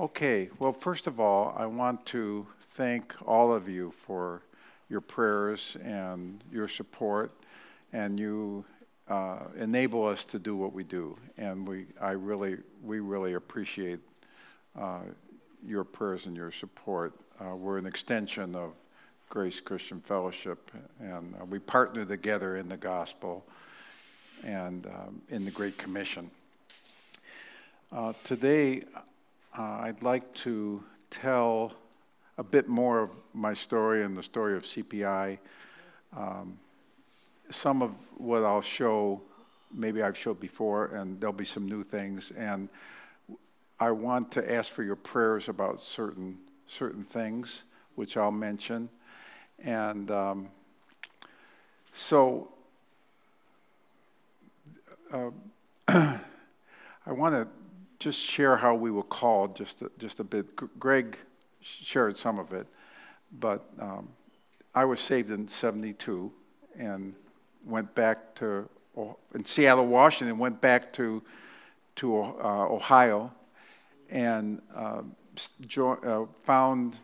Okay, well, first of all, I want to thank all of you for your prayers and your support, and you uh, enable us to do what we do. And we, I really, we really appreciate uh, your prayers and your support. Uh, we're an extension of Grace Christian Fellowship, and uh, we partner together in the gospel and um, in the Great Commission. Uh, today, uh, I'd like to tell a bit more of my story and the story of CPI. Um, some of what I'll show, maybe I've showed before, and there'll be some new things. And I want to ask for your prayers about certain certain things, which I'll mention. And um, so uh, I want to just share how we were called just a, just a bit. Greg shared some of it, but um, I was saved in 72 and went back to in Seattle, Washington, went back to to uh, Ohio, and uh, jo- uh, found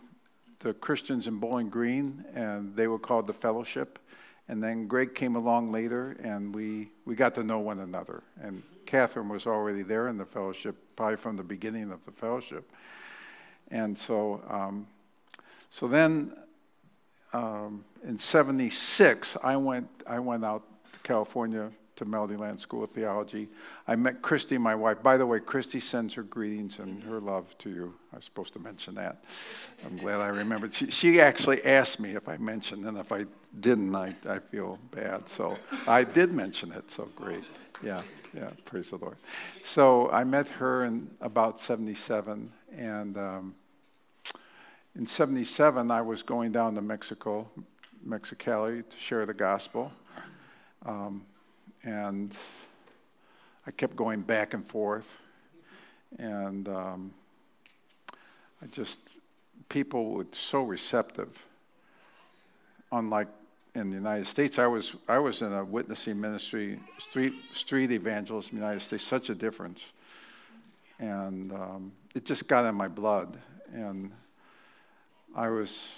the Christians in Bowling Green, and they were called the Fellowship. And then Greg came along later, and we, we got to know one another. And Catherine was already there in the fellowship, probably from the beginning of the fellowship. And so, um, so then um, in 76, I went, I went out to California to Melodyland School of Theology. I met Christy, my wife. By the way, Christy sends her greetings and her love to you. I was supposed to mention that. I'm glad I remembered. She, she actually asked me if I mentioned, and if I didn't, I, I feel bad. So I did mention it, so great. Yeah, yeah, praise the Lord. So I met her in about 77, and um, in 77, I was going down to Mexico, Mexicali, to share the gospel. Um, and I kept going back and forth. And um, I just, people were so receptive. Unlike in the United States, I was, I was in a witnessing ministry, street, street evangelism in the United States, such a difference. And um, it just got in my blood. And I was,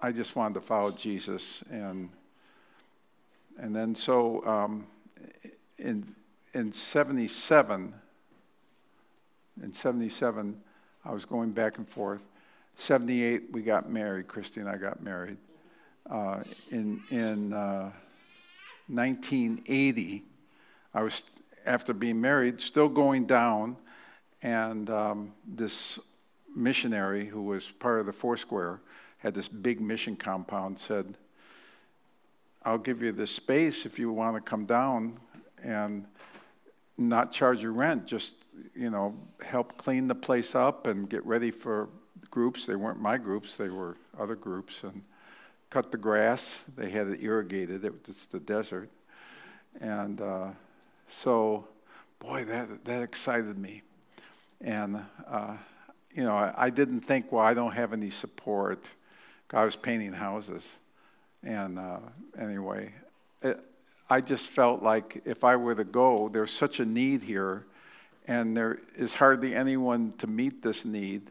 I just wanted to follow Jesus. And and then so um, in, in 77, in 77, I was going back and forth. 78, we got married. Christy and I got married. Uh, in in uh, 1980, I was, after being married, still going down, and um, this missionary who was part of the Foursquare had this big mission compound said, I'll give you the space if you want to come down and not charge your rent. Just, you know, help clean the place up and get ready for groups. They weren't my groups, they were other groups. And cut the grass. They had it irrigated, it was the desert. And uh, so, boy, that, that excited me. And, uh, you know, I, I didn't think, well, I don't have any support. I was painting houses. And uh, anyway, it, I just felt like if I were to go, there's such a need here, and there is hardly anyone to meet this need.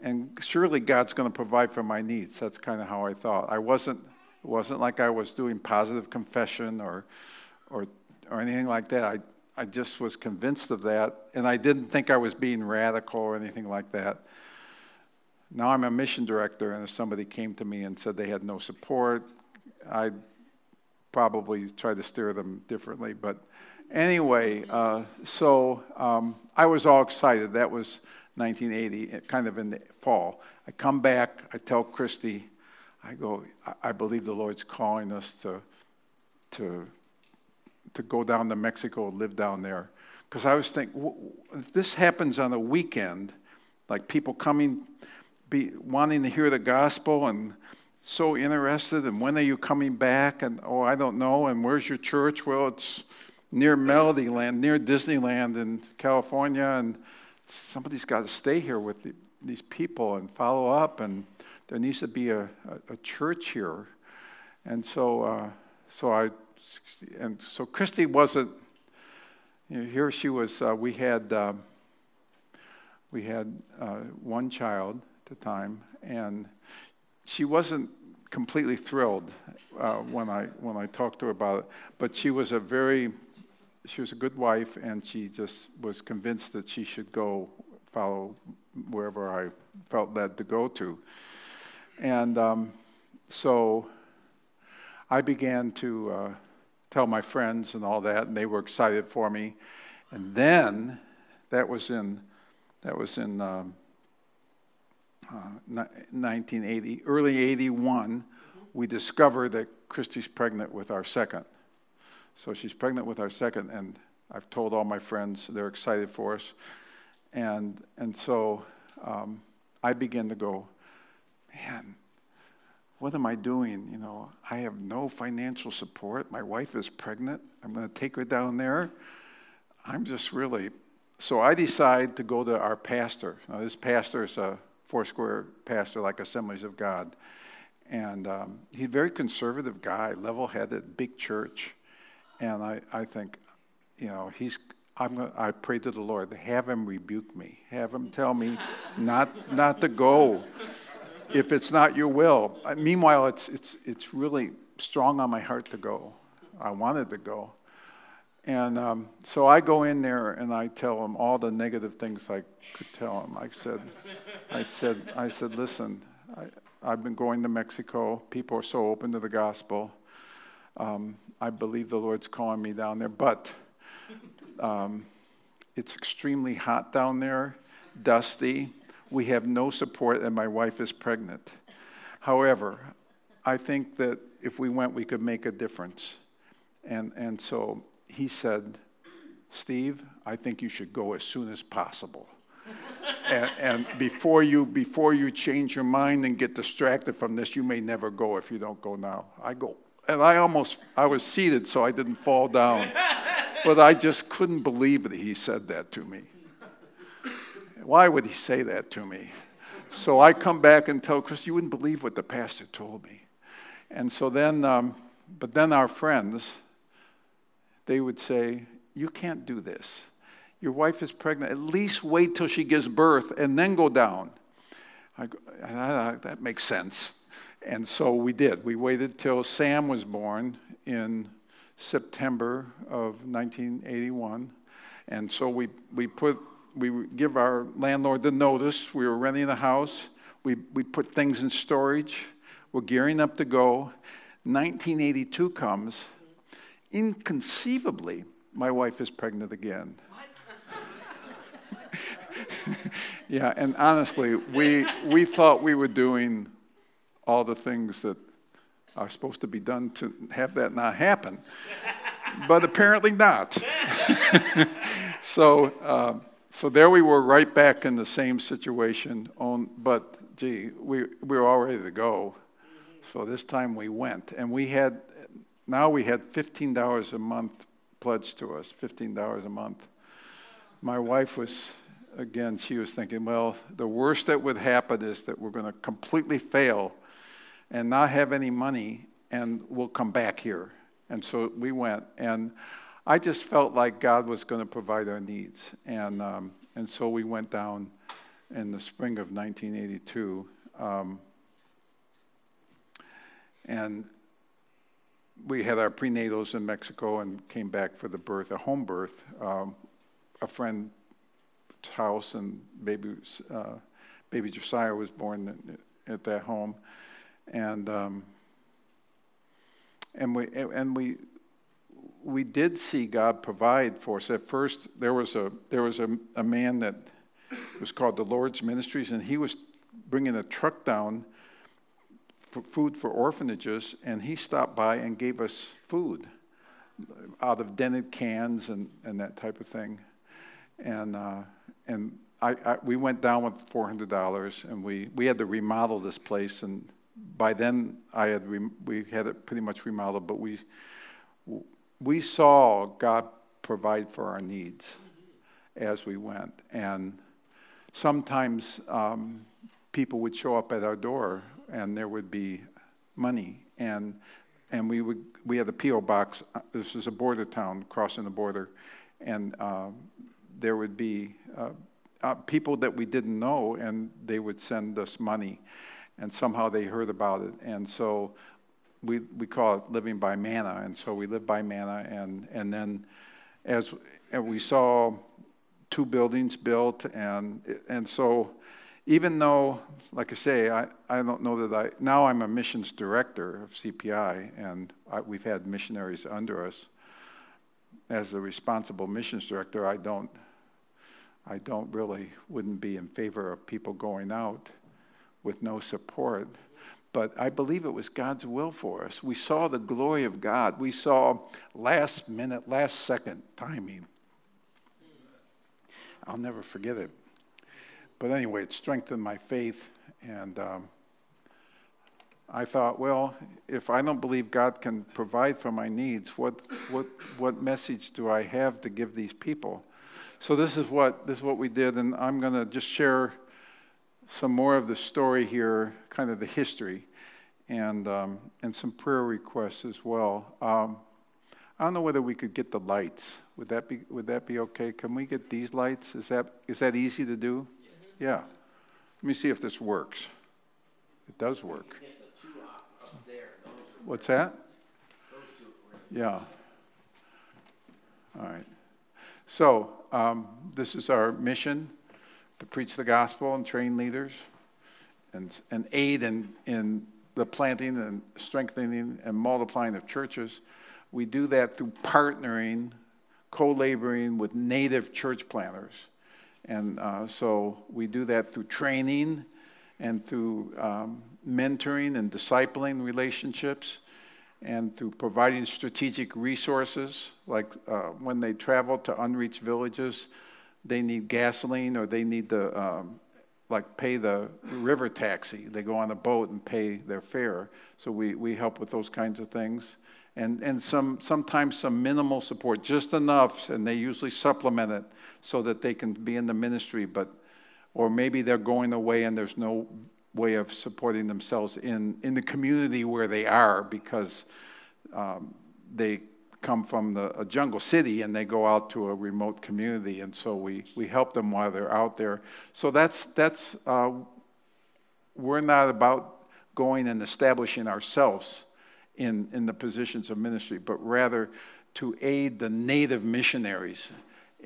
And surely God's going to provide for my needs. That's kind of how I thought. I wasn't, it wasn't like I was doing positive confession or, or, or anything like that. I, I just was convinced of that, and I didn't think I was being radical or anything like that. Now I'm a mission director, and if somebody came to me and said they had no support, I'd probably try to steer them differently. But anyway, uh, so um, I was all excited. That was 1980, eh, kind of in the fall. I come back, I tell Christy, I go, I believe the Lord's calling us to, to, to go down to Mexico, live down there. Because I was thinking, if this happens on a weekend, like people coming, be wanting to hear the gospel and so interested and when are you coming back and oh i don't know and where's your church well it's near melodyland near disneyland in california and somebody's got to stay here with the, these people and follow up and there needs to be a, a, a church here and so uh, so i and so christy wasn't you know, here she was uh, we had uh, we had uh, one child at the time, and she wasn't completely thrilled uh, when I when I talked to her about it. But she was a very she was a good wife, and she just was convinced that she should go follow wherever I felt led to go to. And um, so I began to uh, tell my friends and all that, and they were excited for me. And then that was in that was in um, uh, 1980, early 81. We discovered that Christy's pregnant with our second. So she's pregnant with our second, and I've told all my friends they're excited for us. And, and so um, I begin to go, man, what am I doing? You know, I have no financial support. My wife is pregnant. I'm going to take her down there. I'm just really. So I decide to go to our pastor. Now, this pastor is a Foursquare pastor, like Assemblies of God. And um, he's a very conservative guy, level headed, big church. And I, I think, you know, he's, I'm gonna, I pray to the Lord, have him rebuke me, have him tell me not, not to go if it's not your will. Uh, meanwhile, it's, it's, it's really strong on my heart to go. I wanted to go. And um, so I go in there and I tell him all the negative things I could tell him. I said, I said, I said, listen, I, I've been going to Mexico. People are so open to the gospel. Um, I believe the Lord's calling me down there, but um, it's extremely hot down there, dusty. We have no support, and my wife is pregnant. However, I think that if we went, we could make a difference. And, and so he said, Steve, I think you should go as soon as possible. and, and before, you, before you change your mind and get distracted from this, you may never go if you don't go now. I go. And I almost, I was seated so I didn't fall down. but I just couldn't believe that he said that to me. Why would he say that to me? So I come back and tell Chris, you wouldn't believe what the pastor told me. And so then, um, but then our friends, they would say, You can't do this. Your wife is pregnant. At least wait till she gives birth and then go down. I go, that makes sense. And so we did. We waited till Sam was born in September of 1981. And so we, we put, we give our landlord the notice. We were renting a house. We, we put things in storage. We're gearing up to go. 1982 comes. Inconceivably, my wife is pregnant again. yeah, and honestly, we, we thought we were doing all the things that are supposed to be done to have that not happen, but apparently not. so, uh, so there we were, right back in the same situation. On, but gee, we we were all ready to go. So this time we went, and we had now we had fifteen dollars a month pledged to us. Fifteen dollars a month. My wife was again. She was thinking, well, the worst that would happen is that we're going to completely fail and not have any money, and we'll come back here. And so we went, and I just felt like God was going to provide our needs. And, um, and so we went down in the spring of 1982. Um, and we had our prenatals in Mexico and came back for the birth, a home birth. Um, a friend's house, and baby, uh, baby Josiah was born at that home and um, and we and we we did see God provide for us. At first, there was a there was a, a man that was called the Lord's Ministries, and he was bringing a truck down for food for orphanages, and he stopped by and gave us food out of dented cans and, and that type of thing. And uh, and I, I, we went down with four hundred dollars, and we we had to remodel this place and by then I had we had it pretty much remodeled, but we we saw God provide for our needs as we went, and sometimes um, people would show up at our door, and there would be money, and and we would we had a PO box. Uh, this is a border town crossing the border, and uh, there would be. Uh, uh, people that we didn't know, and they would send us money, and somehow they heard about it, and so we we call it living by manna, and so we live by manna, and and then as and we saw two buildings built, and and so even though, like I say, I, I don't know that I, now I'm a missions director of CPI, and I, we've had missionaries under us. As a responsible missions director, I don't, I don't really, wouldn't be in favor of people going out with no support. But I believe it was God's will for us. We saw the glory of God. We saw last minute, last second timing. I'll never forget it but anyway, it strengthened my faith. And um, I thought, well, if I don't believe God can provide for my needs, what, what, what message do I have to give these people? So this is what, this is what we did. And I'm going to just share some more of the story here, kind of the history, and, um, and some prayer requests as well. Um, I don't know whether we could get the lights. Would that be, would that be okay? Can we get these lights? Is that, is that easy to do? Yeah. Let me see if this works. It does work. What's that? Yeah. All right. So, um, this is our mission to preach the gospel and train leaders and, and aid in, in the planting and strengthening and multiplying of churches. We do that through partnering, co laboring with native church planters and uh, so we do that through training and through um, mentoring and discipling relationships and through providing strategic resources. Like uh, when they travel to unreached villages, they need gasoline or they need to um, like pay the river taxi. They go on a boat and pay their fare. So we, we help with those kinds of things. And, and some, sometimes some minimal support, just enough, and they usually supplement it so that they can be in the ministry, but or maybe they're going away and there's no way of supporting themselves in, in the community where they are because um, they come from the, a jungle city and they go out to a remote community and so we, we help them while they're out there so that's that's uh, we're not about going and establishing ourselves in, in the positions of ministry but rather to aid the native missionaries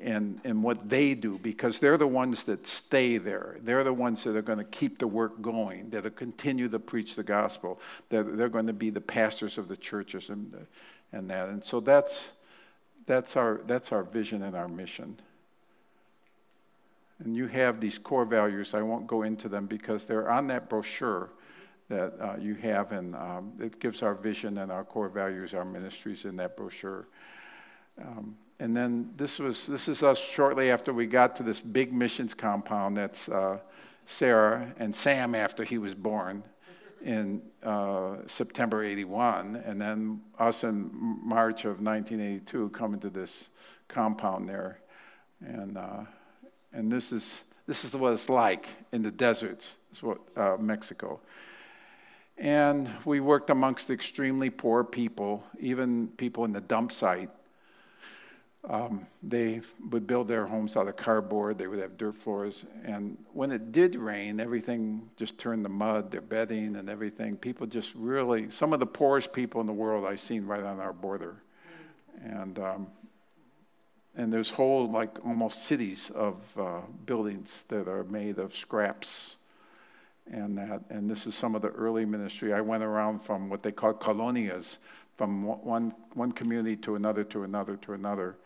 and, and what they do because they're the ones that stay there. They're the ones that are going to keep the work going, that will continue to preach the gospel. They're, they're going to be the pastors of the churches and, and that. And so that's, that's, our, that's our vision and our mission. And you have these core values. I won't go into them because they're on that brochure that uh, you have, and um, it gives our vision and our core values, our ministries in that brochure. Um, and then this was this is us shortly after we got to this big missions compound. That's uh, Sarah and Sam after he was born in uh, September 81, and then us in March of 1982 coming to this compound there, and uh, and this is this is what it's like in the deserts, what, uh, Mexico. And we worked amongst extremely poor people, even people in the dump site um, they would build their homes out of cardboard. They would have dirt floors. And when it did rain, everything just turned to mud, their bedding and everything. People just really, some of the poorest people in the world I've seen right on our border. And, um, and there's whole, like, almost cities of uh, buildings that are made of scraps. And, that, and this is some of the early ministry. I went around from what they call colonias, from one, one community to another, to another, to another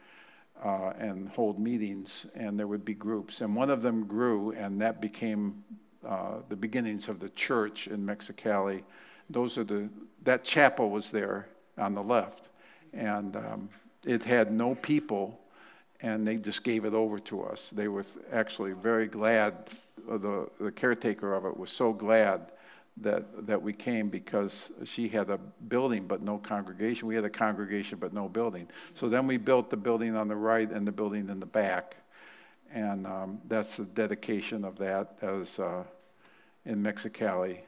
uh, and hold meetings, and there would be groups. And one of them grew, and that became uh, the beginnings of the church in Mexicali. Those are the that chapel was there on the left, and um, it had no people, and they just gave it over to us. They were actually very glad. The the caretaker of it was so glad that, that we came because she had a building but no congregation. We had a congregation but no building. So then we built the building on the right and the building in the back. And um, that's the dedication of that. That was uh, in Mexicali.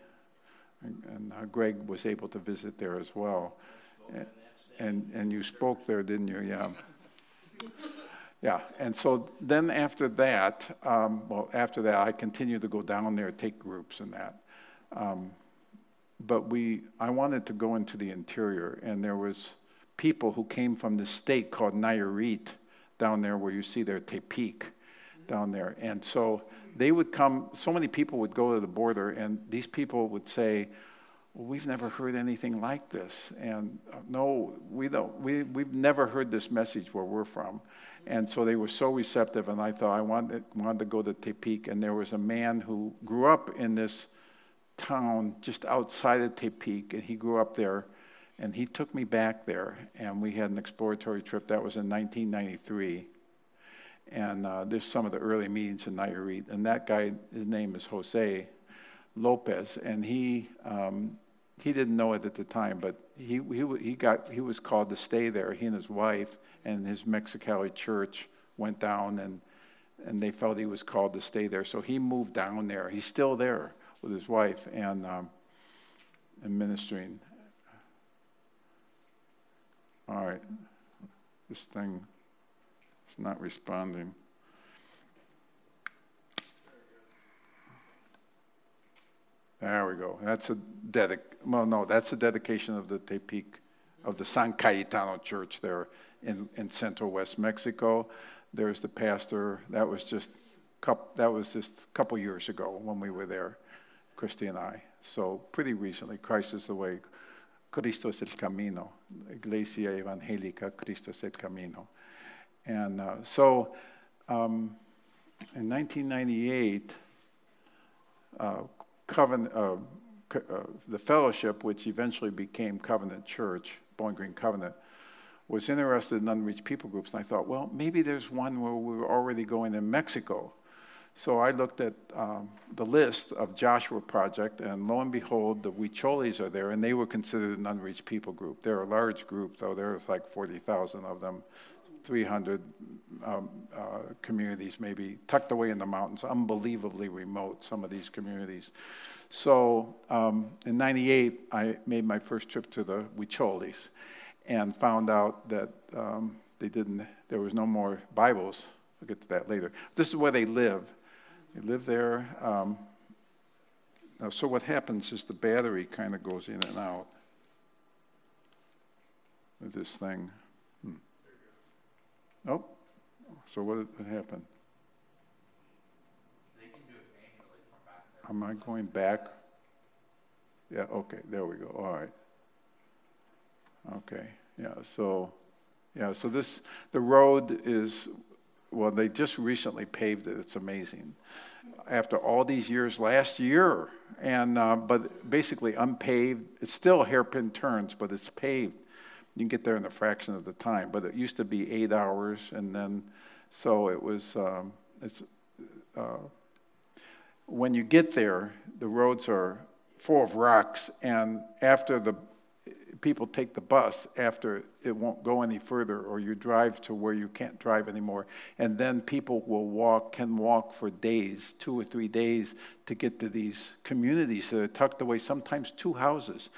And, and uh, Greg was able to visit there as well. And, and, you spoke there, didn't you? Yeah. Yeah, and so then after that, um, well, after that, I continued to go down there, take groups and that. Um, but we, I wanted to go into the interior, and there was people who came from the state called Nayarit down there, where you see their Tepic down there, and so they would come. So many people would go to the border, and these people would say, well, we've never heard anything like this. And uh, no, we don't, we, we've never heard this message where we're from. And so they were so receptive, and I thought I wanted, wanted to go to Tepic. And there was a man who grew up in this town just outside of Tepic, and he grew up there. And he took me back there, and we had an exploratory trip. That was in 1993. And uh, there's some of the early meetings in Nayarit. And that guy, his name is Jose Lopez, and he um, he didn't know it at the time, but he, he he got he was called to stay there. He and his wife and his Mexicali church went down, and and they felt he was called to stay there, so he moved down there. He's still there with his wife and um, and ministering. All right, this thing is not responding. There we go. That's a dedic. Well, no, that's a dedication of the Tepic, of the San Cayetano Church there in, in Central West Mexico. There's the pastor. That was just that was just a couple years ago when we were there, Christy and I. So pretty recently, Christ is the way. Cristo es el camino. Iglesia Evangélica, Cristo es el camino. And uh, so, um, in 1998. Uh, Covenant, uh, uh, the fellowship, which eventually became Covenant Church, Bowling Green Covenant, was interested in unreached people groups. And I thought, well, maybe there's one where we were already going in Mexico. So I looked at um, the list of Joshua Project, and lo and behold, the Huicholes are there, and they were considered an unreached people group. They're a large group, though. There's like 40,000 of them, 300 um, uh, communities, maybe tucked away in the mountains, unbelievably remote, some of these communities. So um, in 98, I made my first trip to the Huicholes and found out that um, they didn't, there was no more Bibles. We'll get to that later. This is where they live. They live there. Um, so what happens is the battery kind of goes in and out with this thing. Hmm. Oh, so what happened? Am I going back? Yeah, okay, there we go. All right. Okay, yeah, so, yeah, so this, the road is, well, they just recently paved it. It's amazing. After all these years, last year, and, uh, but basically unpaved. It's still hairpin turns, but it's paved. You can get there in a fraction of the time, but it used to be eight hours, and then, so it was, um, it's, uh, when you get there, the roads are full of rocks, and after the people take the bus after it won't go any further, or you drive to where you can't drive anymore, and then people will walk, can walk for days, two or three days, to get to these communities that are tucked away, sometimes two houses,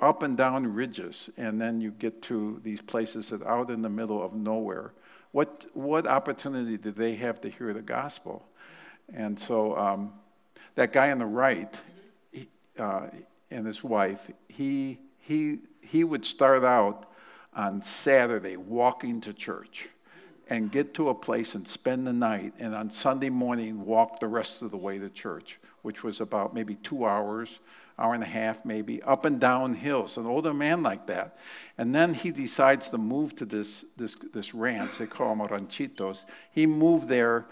up and down ridges, and then you get to these places that are out in the middle of nowhere. What what opportunity do they have to hear the gospel? And so um, that guy on the right he, uh, and his wife, he, he, he would start out on Saturday walking to church and get to a place and spend the night, and on Sunday morning walk the rest of the way to church, which was about maybe two hours, hour and a half maybe, up and down hills. An older man like that. And then he decides to move to this, this, this ranch, they call them ranchitos. He moved there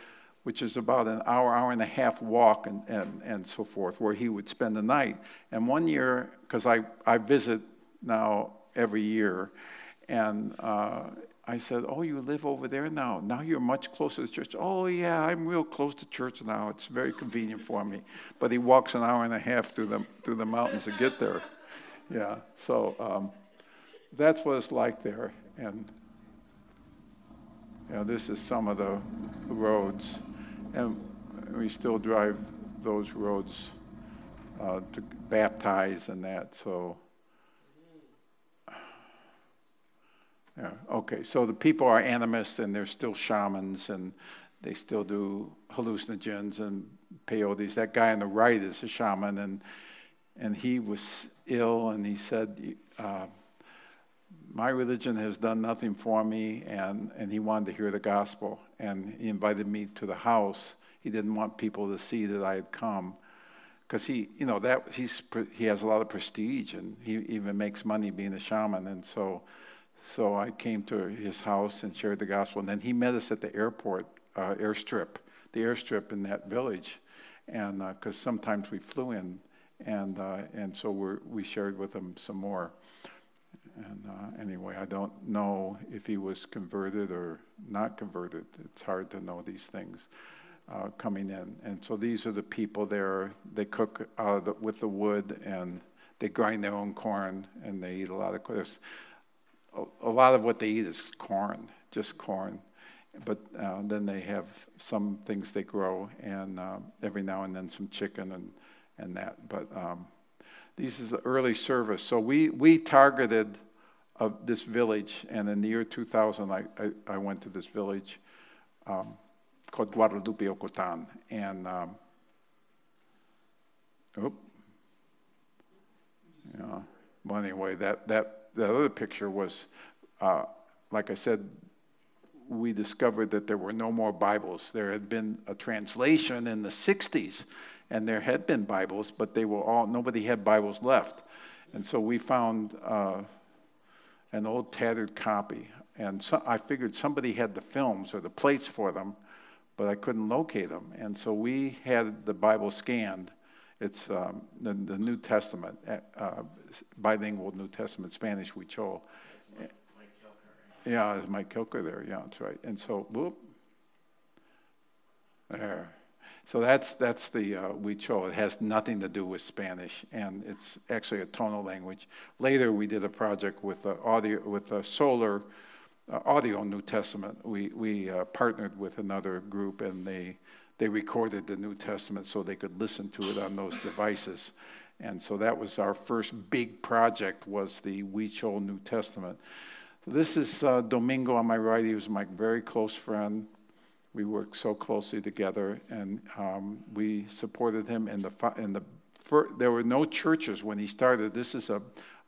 which is about an hour, hour and a half walk and, and, and so forth, where he would spend the night. And one year, because I, I visit now every year, and uh, I said, Oh, you live over there now. Now you're much closer to church. Oh, yeah, I'm real close to church now. It's very convenient for me. But he walks an hour and a half through the, through the mountains to get there. Yeah, so um, that's what it's like there. And know, this is some of the roads. And we still drive those roads uh, to baptize and that. So Yeah. Okay. So the people are animists and they're still shamans and they still do hallucinogens and peyotes. That guy on the right is a shaman and and he was ill and he said, uh, "My religion has done nothing for me," and and he wanted to hear the gospel and he invited me to the house. He didn't want people to see that I had come because he, you know, that he's he has a lot of prestige and he even makes money being a shaman, and so so I came to his house and shared the gospel, and then he met us at the airport uh, airstrip, the airstrip in that village, and because uh, sometimes we flew in, and uh, and so we we shared with him some more. And uh, anyway, I don't know if he was converted or not converted. It's hard to know these things uh, coming in. And so these are the people there. They cook uh, the, with the wood and they grind their own corn and they eat a lot of corn. A, a lot of what they eat is corn, just corn. But uh, then they have some things they grow and uh, every now and then some chicken and, and that. But um, this is the early service. So we, we targeted uh, this village, and in the year 2000, I, I, I went to this village. Um, called Guadalupe Ocotan. And, um, oh, yeah. Well, anyway, that, that, that other picture was, uh, like I said, we discovered that there were no more Bibles. There had been a translation in the 60s, and there had been Bibles, but they were all, nobody had Bibles left. And so we found uh, an old tattered copy. And so I figured somebody had the films or the plates for them, but I couldn't locate them. And so we had the Bible scanned. It's um, the, the, New Testament, uh, uh bilingual New Testament, Spanish, Huichol. Yeah, there's Mike Kilker there. Yeah, that's right. And so, whoop, there. So that's that's the uh. It has nothing to do with Spanish, and it's actually a tonal language. Later, we did a project with uh, audio with a solar uh, audio New Testament. We, we uh, partnered with another group and they, they recorded the New Testament so they could listen to it on those devices. And so that was our first big project was the Huichol New Testament. This is uh, Domingo on my right. He was my very close friend. We worked so closely together, and um, we supported him in the in the. there were no churches when he started. This is a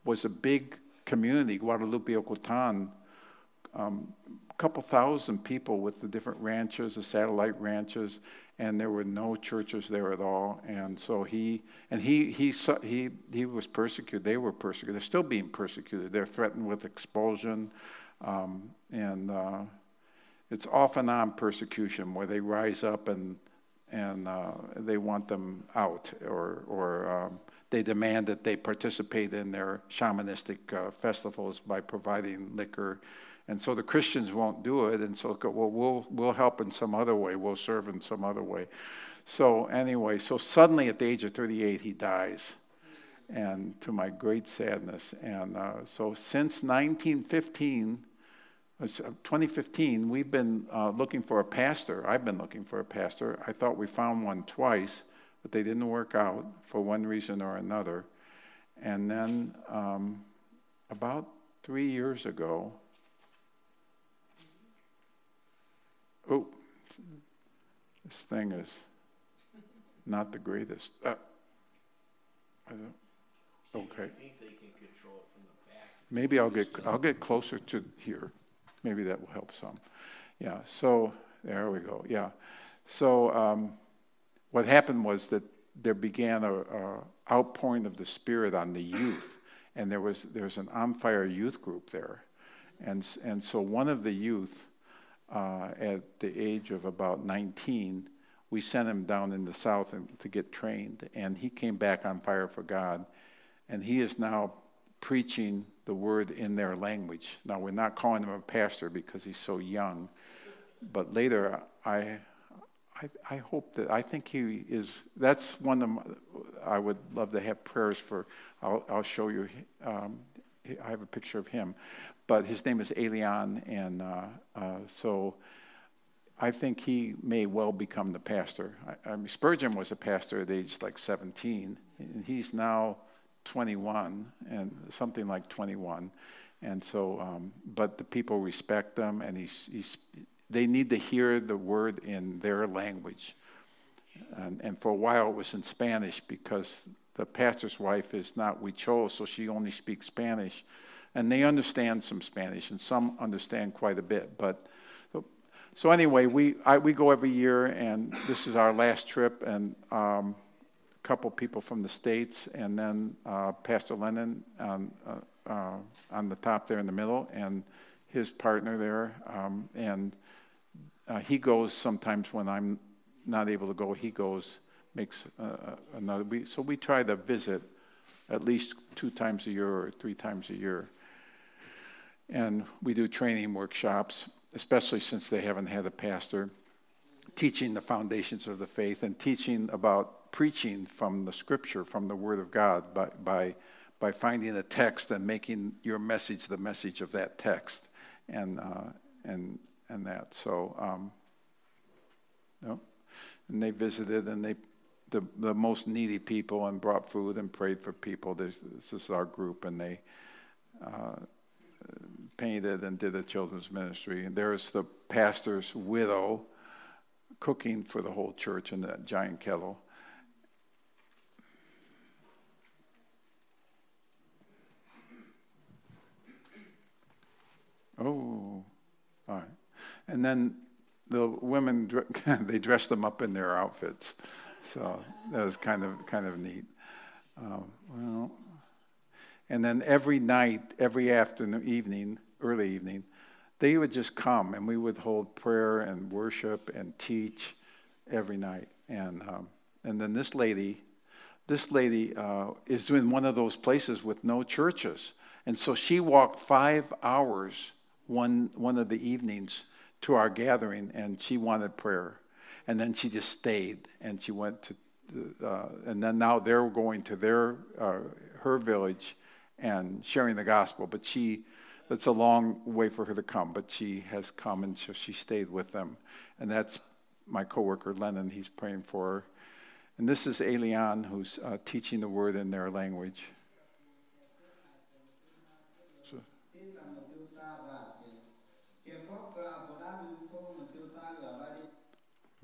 was a big community, Guadalupe Ocotan, um, couple thousand people with the different ranches, the satellite ranches, and there were no churches there at all. And so he and he he he he was persecuted. They were persecuted. They're still being persecuted. They're threatened with expulsion, um, and uh, it's off and on persecution where they rise up and and uh, they want them out or or. Um, they demand that they participate in their shamanistic uh, festivals by providing liquor and so the Christians won't do it. And so, well, we'll, we'll help in some other way. We'll serve in some other way. So, anyway, so suddenly at the age of 38, he dies. And to my great sadness. And uh, so since 1915, uh, 2015, we've been uh, looking for a pastor. I've been looking for a pastor. I thought we found one twice, but they didn't work out for one reason or another. And then um, about three years ago, Oh, this thing is not the greatest. Uh, okay. Maybe I'll get I'll get closer to here. Maybe that will help some. Yeah. So there we go. Yeah. So um, what happened was that there began a, a, outpouring of the Spirit on the youth, and there was there's an on fire youth group there, and and so one of the youth uh, at the age of about 19, we sent him down in the south to get trained, and he came back on fire for God, and he is now preaching the word in their language. Now we're not calling him a pastor because he's so young, but later I. I, I hope that I think he is. That's one of my, I would love to have prayers for. I'll, I'll show you. Um, I have a picture of him, but his name is Elian, and uh, uh, so I think he may well become the pastor. I, I mean, Spurgeon was a pastor at age like 17, and he's now 21 and something like 21, And so, um, but the people respect them, and he's, he's, they need to hear the word in their language. And, and for a while it was in Spanish because the pastor's wife is not Huichol, so she only speaks Spanish. And they understand some Spanish, and some understand quite a bit. But so, so anyway, we, I, we go every year, and this is our last trip, and um, a couple people from the States, and then uh, Pastor Lennon on, uh, uh, on the top there in the middle, and his partner there. Um, and uh, he goes sometimes when I'm not able to go, he goes, makes uh, uh, another. We, so we try to visit at least two times a year or three times a year. And we do training workshops, especially since they haven't had a pastor, teaching the foundations of the faith and teaching about preaching from the scripture, from the Word of God, by, by, by finding a text and making your message the message of that text. And, uh, and and that. So, um, no. and they visited and they the the most needy people and brought food and prayed for people. This, this is our group, and they uh, painted and did a children's ministry. And there's the pastor's widow cooking for the whole church in that giant kettle. Oh, all right. And then the women they dressed them up in their outfits, so that was kind of kind of neat. Um, well, and then every night, every afternoon, evening, early evening, they would just come and we would hold prayer and worship and teach every night. And um, and then this lady, this lady uh, is in one of those places with no churches, and so she walked five hours one one of the evenings to our gathering, and she wanted prayer. And then she just stayed, and she went to, uh, and then now they're going to their uh, her village and sharing the gospel. But she, it's a long way for her to come, but she has come, and so she stayed with them. And that's my coworker Lennon. He's praying for her. And this is Elian, who's uh, teaching the word in their language.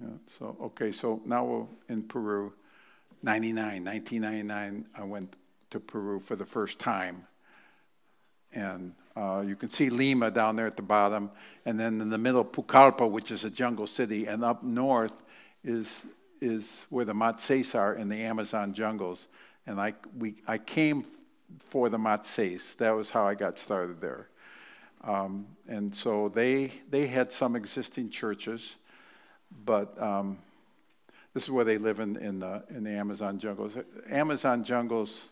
Yeah, so, okay, so now we're in Peru. 99, 1999, I went to Peru for the first time. And uh, you can see Lima down there at the bottom. And then in the middle, Pucallpa, which is a jungle city. And up north is, is where the Matses are in the Amazon jungles. And I, we, I came for the Matses. That was how I got started there. Um, and so they, they had some existing churches but um, this is where they live in, in, the, in the Amazon jungles. Amazon jungles,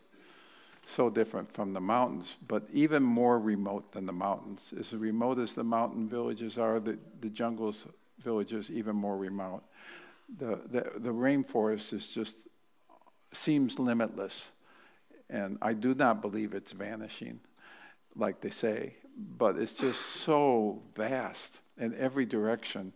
so different from the mountains, but even more remote than the mountains. As remote as the mountain villages are, the, the jungles villages even more remote. The, the, the rainforest is just seems limitless. And I do not believe it's vanishing, like they say, but it's just so vast in every direction.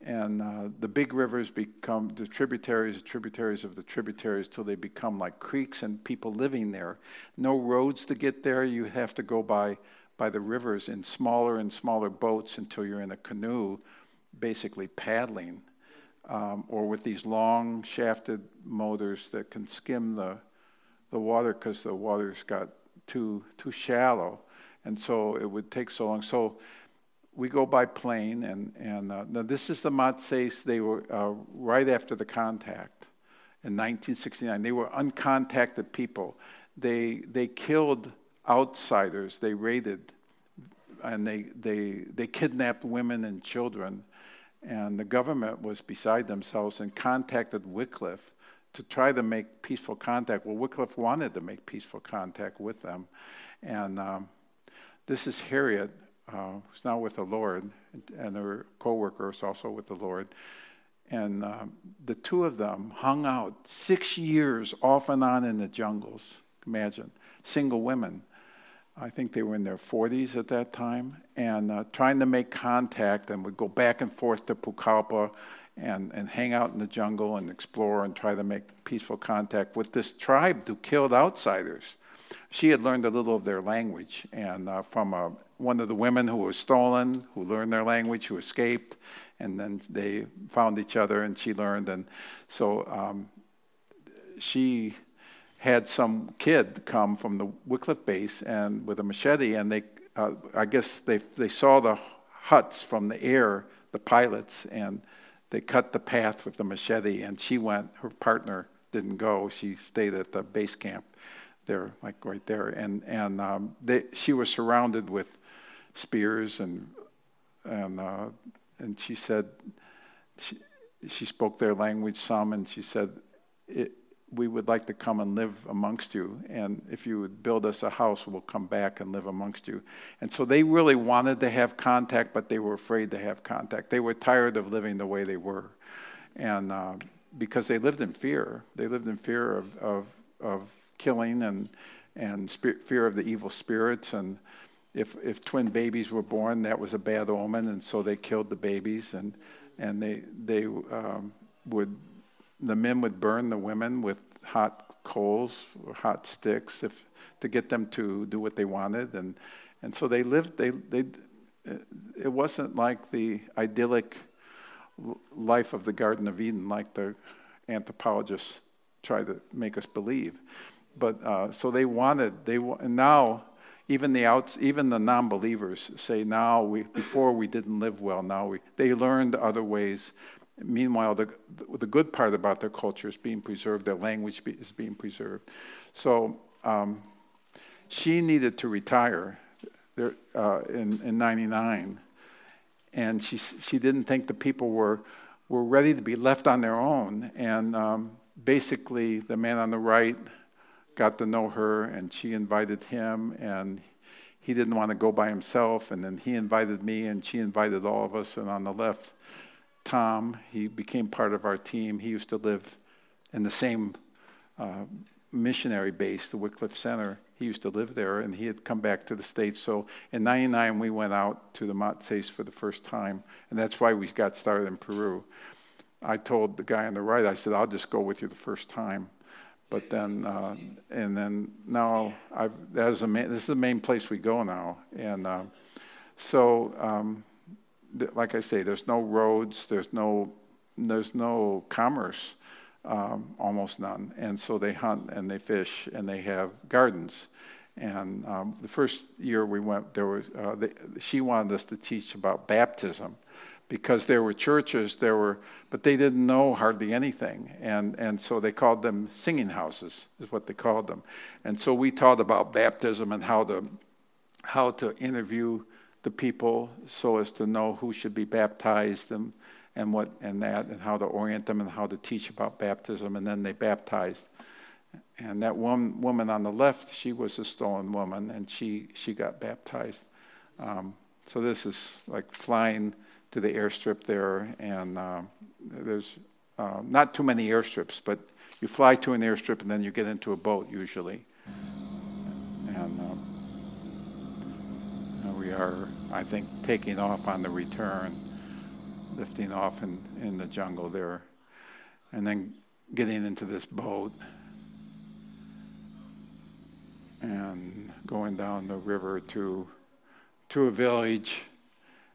And uh, the big rivers become the tributaries, tributaries of the tributaries, till they become like creeks and people living there. No roads to get there. You have to go by by the rivers in smaller and smaller boats until you're in a canoe, basically paddling, um, or with these long shafted motors that can skim the the water because the water's got too too shallow, and so it would take so long. So we go by plane, and, and uh, this is the Matses. They were uh, right after the contact in 1969. They were uncontacted people. They, they killed outsiders, they raided, and they, they, they kidnapped women and children. And the government was beside themselves and contacted Wycliffe to try to make peaceful contact. Well, Wycliffe wanted to make peaceful contact with them. And um, this is Harriet, uh, who's now with the Lord, and her co-worker is also with the Lord. And uh, the two of them hung out six years off and on in the jungles. Imagine, single women. I think they were in their 40s at that time, and uh, trying to make contact, and would go back and forth to Pucallpa and, and hang out in the jungle and explore and try to make peaceful contact with this tribe who killed outsiders. she had learned a little of their language, and uh, from a, one of the women who was stolen, who learned their language, who escaped, and then they found each other, and she learned, and so um, she had some kid come from the Wycliffe base and with a machete, and they, uh, I guess they they saw the huts from the air, the pilots, and they cut the path with the machete, and she went. Her partner didn't go. She stayed at the base camp there, like right there, and and um, they, she was surrounded with spears and and uh, and she said she, she spoke their language some, and she said we would like to come and live amongst you. And if you would build us a house, we'll come back and live amongst you. And so they really wanted to have contact, but they were afraid to have contact. They were tired of living the way they were. And uh, because they lived in fear, they lived in fear of, of, of killing and, and fear of the evil spirits. And if, if twin babies were born, that was a bad omen. And so they killed the babies. And, and they, they um, would the men would burn the women with hot coals or hot sticks if, to get them to do what they wanted. And, and so they lived, they, they, it wasn't like the idyllic life of the Garden of Eden, like the anthropologists try to make us believe. But uh, so they wanted, they and now even the outs, even the non-believers say now we before we didn't live well. Now we they learned other ways Meanwhile, the, the good part about their culture is being preserved, their language is being preserved. So um, she needed to retire there, uh, in, in 99. And she, she didn't think the people were, were ready to be left on their own. And um, basically, the man on the right got to know her, and she invited him, and he didn't want to go by himself. And then he invited me, and she invited all of us. And on the left, Tom. He became part of our team. He used to live in the same uh, missionary base, the Wycliffe Center. He used to live there, and he had come back to the States. So in 99, we went out to the Matses for the first time, and that's why we got started in Peru. I told the guy on the right, I said, I'll just go with you the first time. But then, uh, and then now, I've, that is main, this is the main place we go now. And uh, so, um, like I say, there's no roads, there's no, there's no commerce, um, almost none. And so they hunt and they fish and they have gardens. And um, the first year we went, there was uh, she wanted us to teach about baptism because there were churches, there were, but they didn't know hardly anything, and and so they called them singing houses, is what they called them, and so we taught about baptism and how to how to interview the people so as to know who should be baptized and, and what and that and how to orient them and how to teach about baptism. And then they baptized. And that one woman on the left she was a stolen woman and she she got baptized. Um, so this is like flying to the airstrip there and uh, there's uh, not too many airstrips but you fly to an airstrip and then you get into a boat usually. And um, we are, I think, taking off on the return, lifting off in, in the jungle there, and then getting into this boat and going down the river to to a village,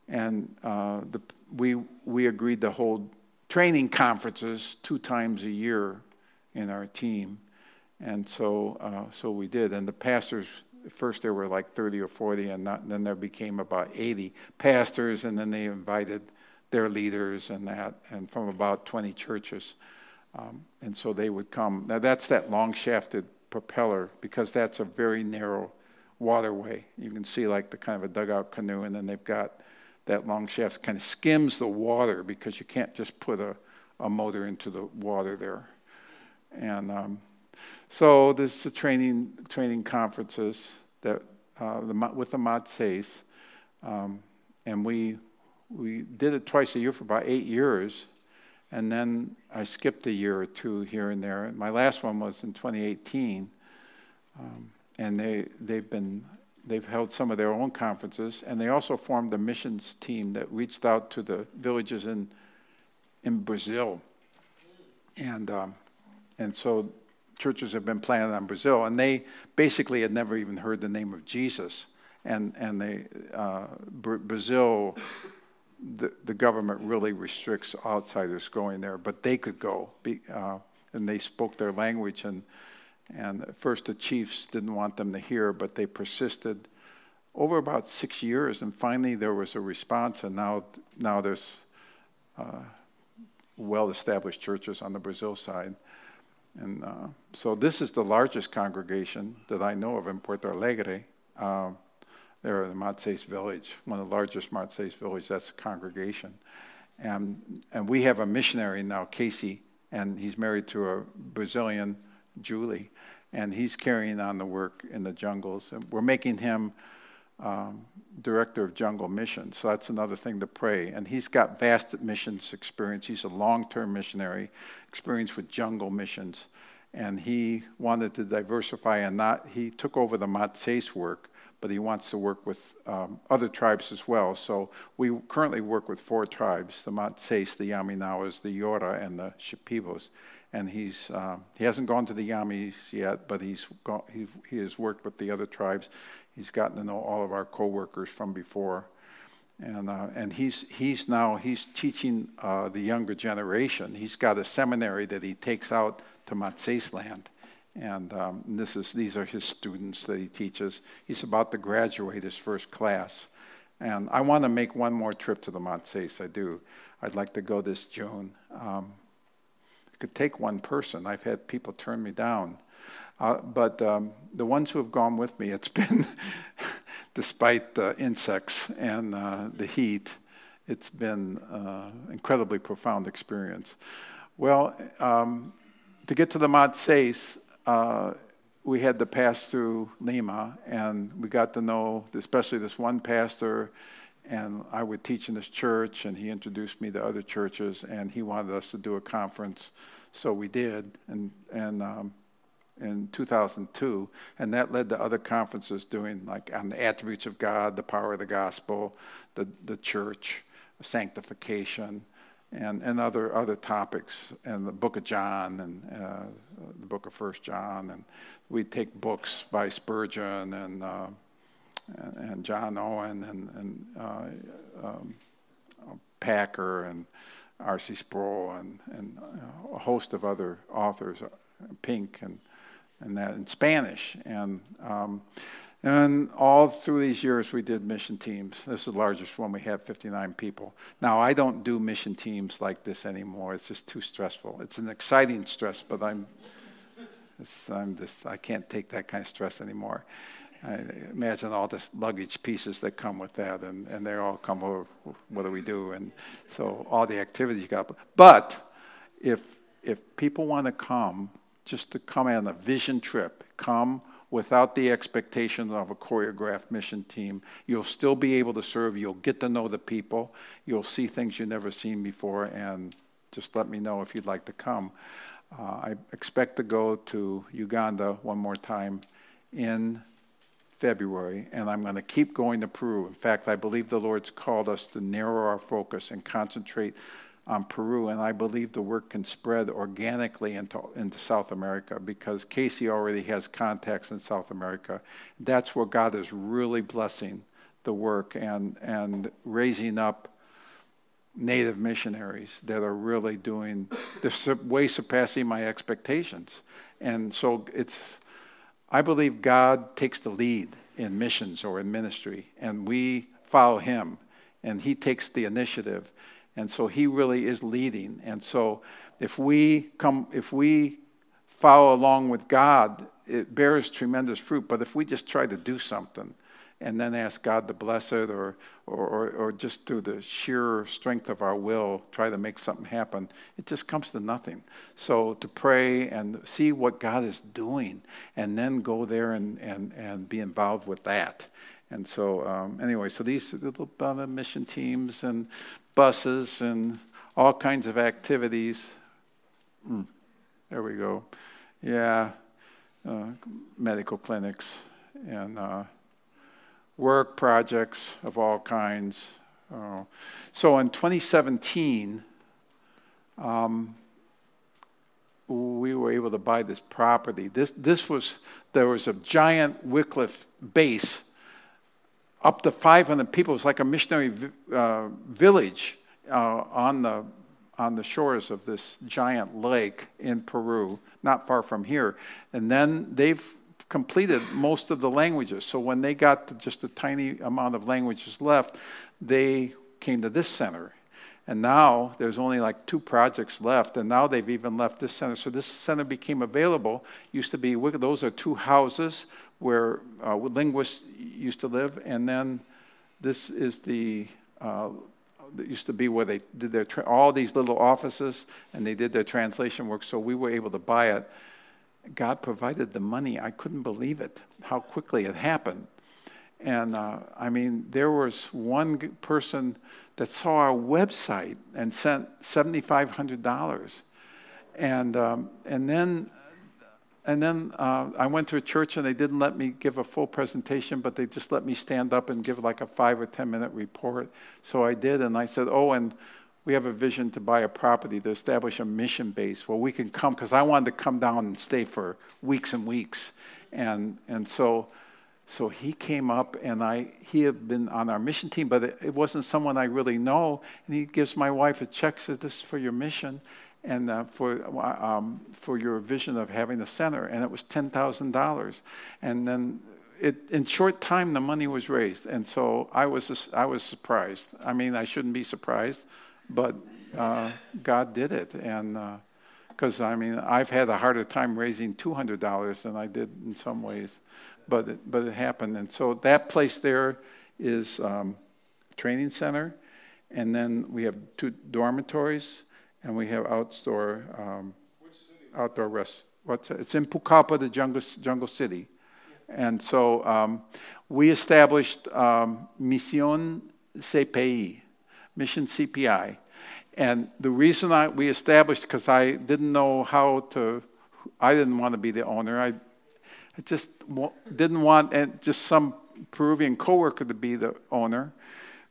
and uh, the, we we agreed to hold training conferences two times a year in our team, and so uh, so we did, and the pastors first there were like 30 or 40, and, not, then there became about 80 pastors, and then they invited their leaders and that, and from about 20 churches. Um, and so they would come. Now that's that long shafted propeller because that's a very narrow waterway. You can see like the kind of a dugout canoe, and then they've got that long shaft kind of skims the water because you can't just put a, a motor into the water there. And um, so this is the training training conferences that uh, the, with the Matses, um, and we we did it twice a year for about eight years, and then I skipped a year or two here and there. And my last one was in 2018, um, and they they've been they've held some of their own conferences, and they also formed a missions team that reached out to the villages in in Brazil, and um, and so churches have been planted on Brazil, and they basically had never even heard the name of Jesus. And, and they, uh, Brazil, the, the government really restricts outsiders going there, but they could go. Be, uh, and they spoke their language, and, and at first the chiefs didn't want them to hear, but they persisted over about six years, and finally there was a response, and now, now there's uh, well established churches on the Brazil side. And uh, so this is the largest congregation that I know of in Porto Alegre. Uh, they're in the Matses village, one of the largest Matses villages. That's a congregation. And, and we have a missionary now, Casey, and he's married to a Brazilian, Julie, and he's carrying on the work in the jungles. And we're making him um, director of jungle missions. So that's another thing to pray. And he's got vast missions experience. He's a long term missionary, experience with jungle missions. And he wanted to diversify and not, he took over the Matses work, but he wants to work with um, other tribes as well. So we currently work with four tribes the Matses, the Yaminawas, the Yora, and the Shipibos. And he's, uh, he hasn't gone to the Yamis yet, but he's gone, he, he has worked with the other tribes. He's gotten to know all of our coworkers from before, and uh, and he's he's now he's teaching uh, the younger generation. He's got a seminary that he takes out to Matses land, and um, this is these are his students that he teaches. He's about to graduate his first class, and I want to make one more trip to the Matses. I do. I'd like to go this June. Um, could take one person. I've had people turn me down. Uh, but um, the ones who have gone with me, it's been, despite the insects and uh, the heat, it's been uh, incredibly profound experience. Well, um, to get to the Matses, uh, we had to pass through Lima, and we got to know, especially this one pastor, and I would teach in this church, and he introduced me to other churches, and he wanted us to do a conference, so we did, and and um, in 2002, and that led to other conferences doing like on the attributes of God, the power of the gospel, the, the church, sanctification, and, and other other topics, and the book of John and uh, the book of First John, and we take books by Spurgeon and uh, and, John Owen and, and uh, um, Packer and R.C. Sproul and, and a host of other authors, Pink and and that in Spanish. And, um, and all through these years, we did mission teams. This is the largest one. We had, 59 people. Now, I don't do mission teams like this anymore. It's just too stressful. It's an exciting stress, but I'm, I'm just, I can't take that kind of stress anymore. I imagine all the luggage pieces that come with that, and, and they all come over, what do we do? And so all the activities you got. But if, if people want to come, just to come on a vision trip. Come without the expectations of a choreographed mission team. You'll still be able to serve. You'll get to know the people. You'll see things you've never seen before. And just let me know if you'd like to come. Uh, I expect to go to Uganda one more time in February, and I'm going to keep going to Peru. In fact, I believe the Lord's called us to narrow our focus and concentrate on Peru, and I believe the work can spread organically into, into South America because Casey already has contacts in South America. That's where God is really blessing the work and, and raising up native missionaries that are really doing, they're way surpassing my expectations. And so it's, I believe God takes the lead in missions or in ministry, and we follow Him, and He takes the initiative. And so he really is leading. And so if we come, if we follow along with God, it bears tremendous fruit. But if we just try to do something and then ask God to bless it, or, or, or, just through the sheer strength of our will, try to make something happen, it just comes to nothing. So to pray and see what God is doing, and then go there and, and, and be involved with that. And so, um, anyway, so these little uh, mission teams and buses and all kinds of activities. Mm, there we go. Yeah, uh, medical clinics and uh, work projects of all kinds. Uh, so in 2017, um, we were able to buy this property. This, this was, there was a giant Wycliffe base, up to 500 people. It was like a missionary uh, village uh, on, the, on the shores of this giant lake in Peru, not far from here. And then they've completed most of the languages. So when they got just a tiny amount of languages left, they came to this center and now there's only like two projects left, and now they've even left this center. So this center became available. Used to be those are two houses where uh, linguists used to live, and then this is the uh, that used to be where they did their tra- all these little offices, and they did their translation work. So we were able to buy it. God provided the money. I couldn't believe it how quickly it happened. And uh, I mean, there was one person that saw our website and sent $7,500. And, um, and then, and then uh, I went to a church and they didn't let me give a full presentation, but they just let me stand up and give like a five or 10 minute report. So I did, and I said, Oh, and we have a vision to buy a property to establish a mission base where we can come, because I wanted to come down and stay for weeks and weeks. And, and so so he came up, and I he had been on our mission team, but it, it wasn't someone I really know. And he gives my wife a check, says, "This is for your mission." and uh, for um, for your vision of having a center, and it was ten thousand dollars, and then it, in short time the money was raised, and so I was I was surprised. I mean, I shouldn't be surprised, but uh, God did it, and because uh, I mean I've had a harder time raising two hundred dollars than I did in some ways but it, but it happened. And so that place there is um, training center, and then we have two dormitories, and we have outdoor um, outdoor rest. What's it? It's in Pucallpa, the jungle jungle city, and so um, we established um, Mission CPI, Mission CPI, and the reason I, we established because I didn't know how to. I didn't want to be the owner. I I just didn't want just some Peruvian coworker to be the owner,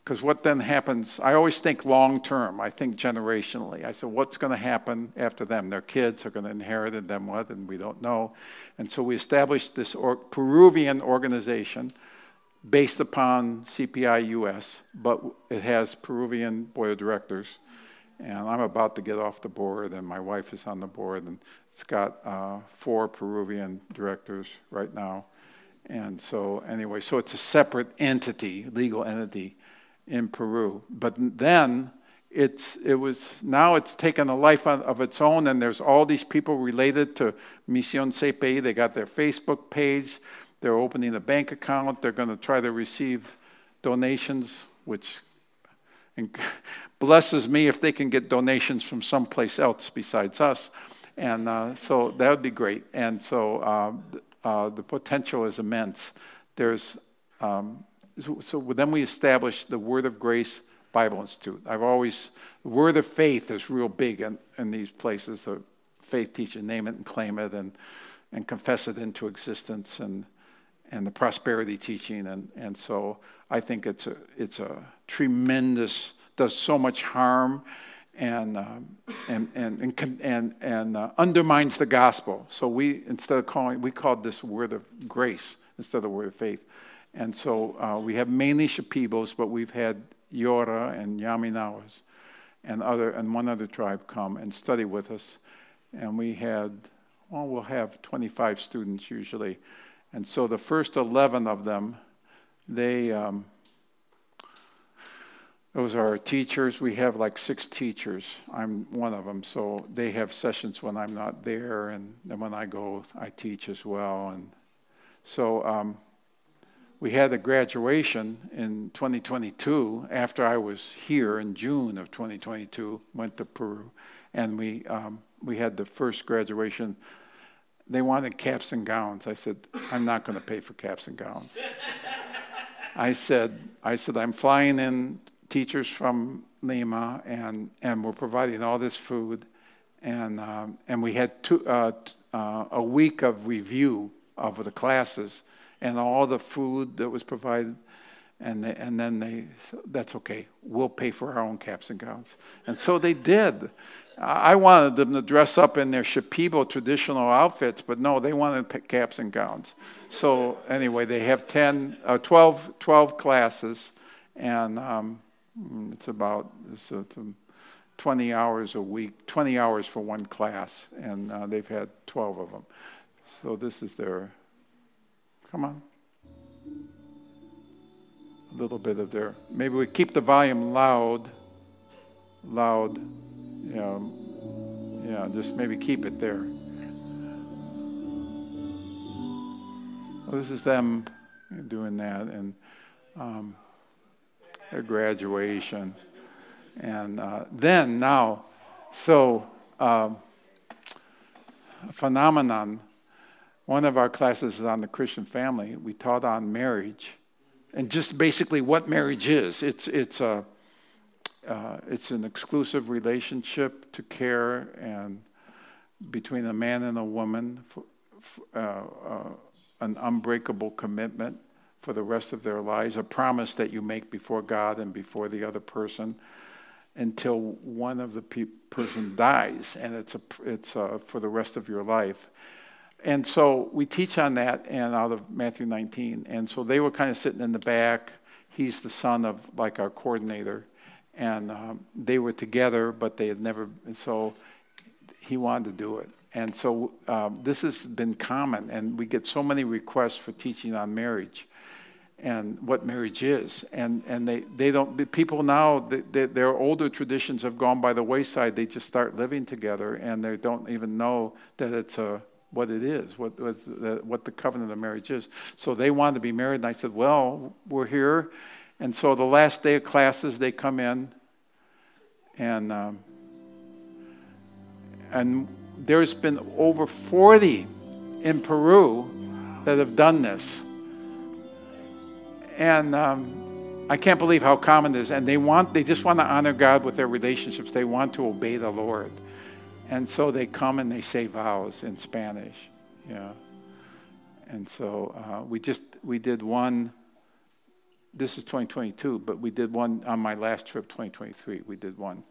because what then happens? I always think long term. I think generationally. I said, what's going to happen after them? Their kids are going to inherit and then what? And we don't know. And so we established this or- Peruvian organization based upon CPI US, but it has Peruvian board of directors. And I'm about to get off the board, and my wife is on the board, and it's got uh, four Peruvian directors right now. And so, anyway, so it's a separate entity, legal entity in Peru. But then it's, it was, now it's taken a life of its own, and there's all these people related to Mission CPI. They got their Facebook page, they're opening a bank account, they're going to try to receive donations, which blesses me if they can get donations from someplace else besides us. And uh, so that would be great. And so uh, uh, the potential is immense. There's, um, so then we established the Word of Grace Bible Institute. I've always, Word of Faith is real big in, in these places. The faith teaching, name it and claim it and, and confess it into existence and, and the prosperity teaching. And, and so I think it's a, it's a tremendous, does so much harm and, uh, and, and, and, and, and uh, undermines the gospel. So we, instead of calling, we called this word of grace instead of word of faith. And so uh, we have mainly Shipibos, but we've had Yora and Yaminawas and other and one other tribe come and study with us. And we had, well, we'll have 25 students usually. And so the first 11 of them, they, um, those are our teachers. We have like six teachers. I'm one of them. So they have sessions when I'm not there, and then when I go, I teach as well. And so um, we had a graduation in 2022 after I was here in June of 2022, went to Peru, and we, um, we had the first graduation. They wanted caps and gowns. I said, I'm not going to pay for caps and gowns. I said, I said, I'm flying in teachers from Lima, and, and we're providing all this food. And, um, and we had two, uh, uh, a week of review of the classes and all the food that was provided. And, they, and then they, that's okay, we'll pay for our own caps and gowns. And so they did. I wanted them to dress up in their Shipibo traditional outfits, but no, they wanted caps and gowns. So anyway, they have 10, uh, 12, 12 classes, and um, it's about it's a, 20 hours a week, 20 hours for one class, and uh, they've had 12 of them. So this is their, come on. A little bit of their, maybe we keep the volume loud, loud, yeah, yeah, just maybe keep it there. Well, this is them doing that, and um, their graduation. And uh, then, now, so uh, phenomenon. One of our classes is on the Christian family. We taught on marriage, and just basically what marriage is. It's it's a uh, it's an exclusive relationship to care and between a man and a woman, for, for, uh, uh, an unbreakable commitment for the rest of their lives, a promise that you make before God and before the other person until one of the pe- person dies, and it's a, it's a, for the rest of your life. And so we teach on that and out of Matthew 19. And so they were kind of sitting in the back. He's the son of like our coordinator, and um, they were together, but they had never. And so he wanted to do it. And so um, this has been common, and we get so many requests for teaching on marriage and what marriage is. And, and they, they don't, people now, they, their older traditions have gone by the wayside. They just start living together and they don't even know that it's a, what it is, what, what, the, what the covenant of marriage is. So they wanted to be married, and I said, Well, we're here. And so the last day of classes, they come in, and, um, and there's been over 40 in Peru that have done this. And um, I can't believe how common it is. And they want, they just want to honor God with their relationships. They want to obey the Lord. And so they come and they say vows in Spanish. Yeah. And so uh, we just, we did one, this is 2022, but we did one on my last trip, 2023. We did one.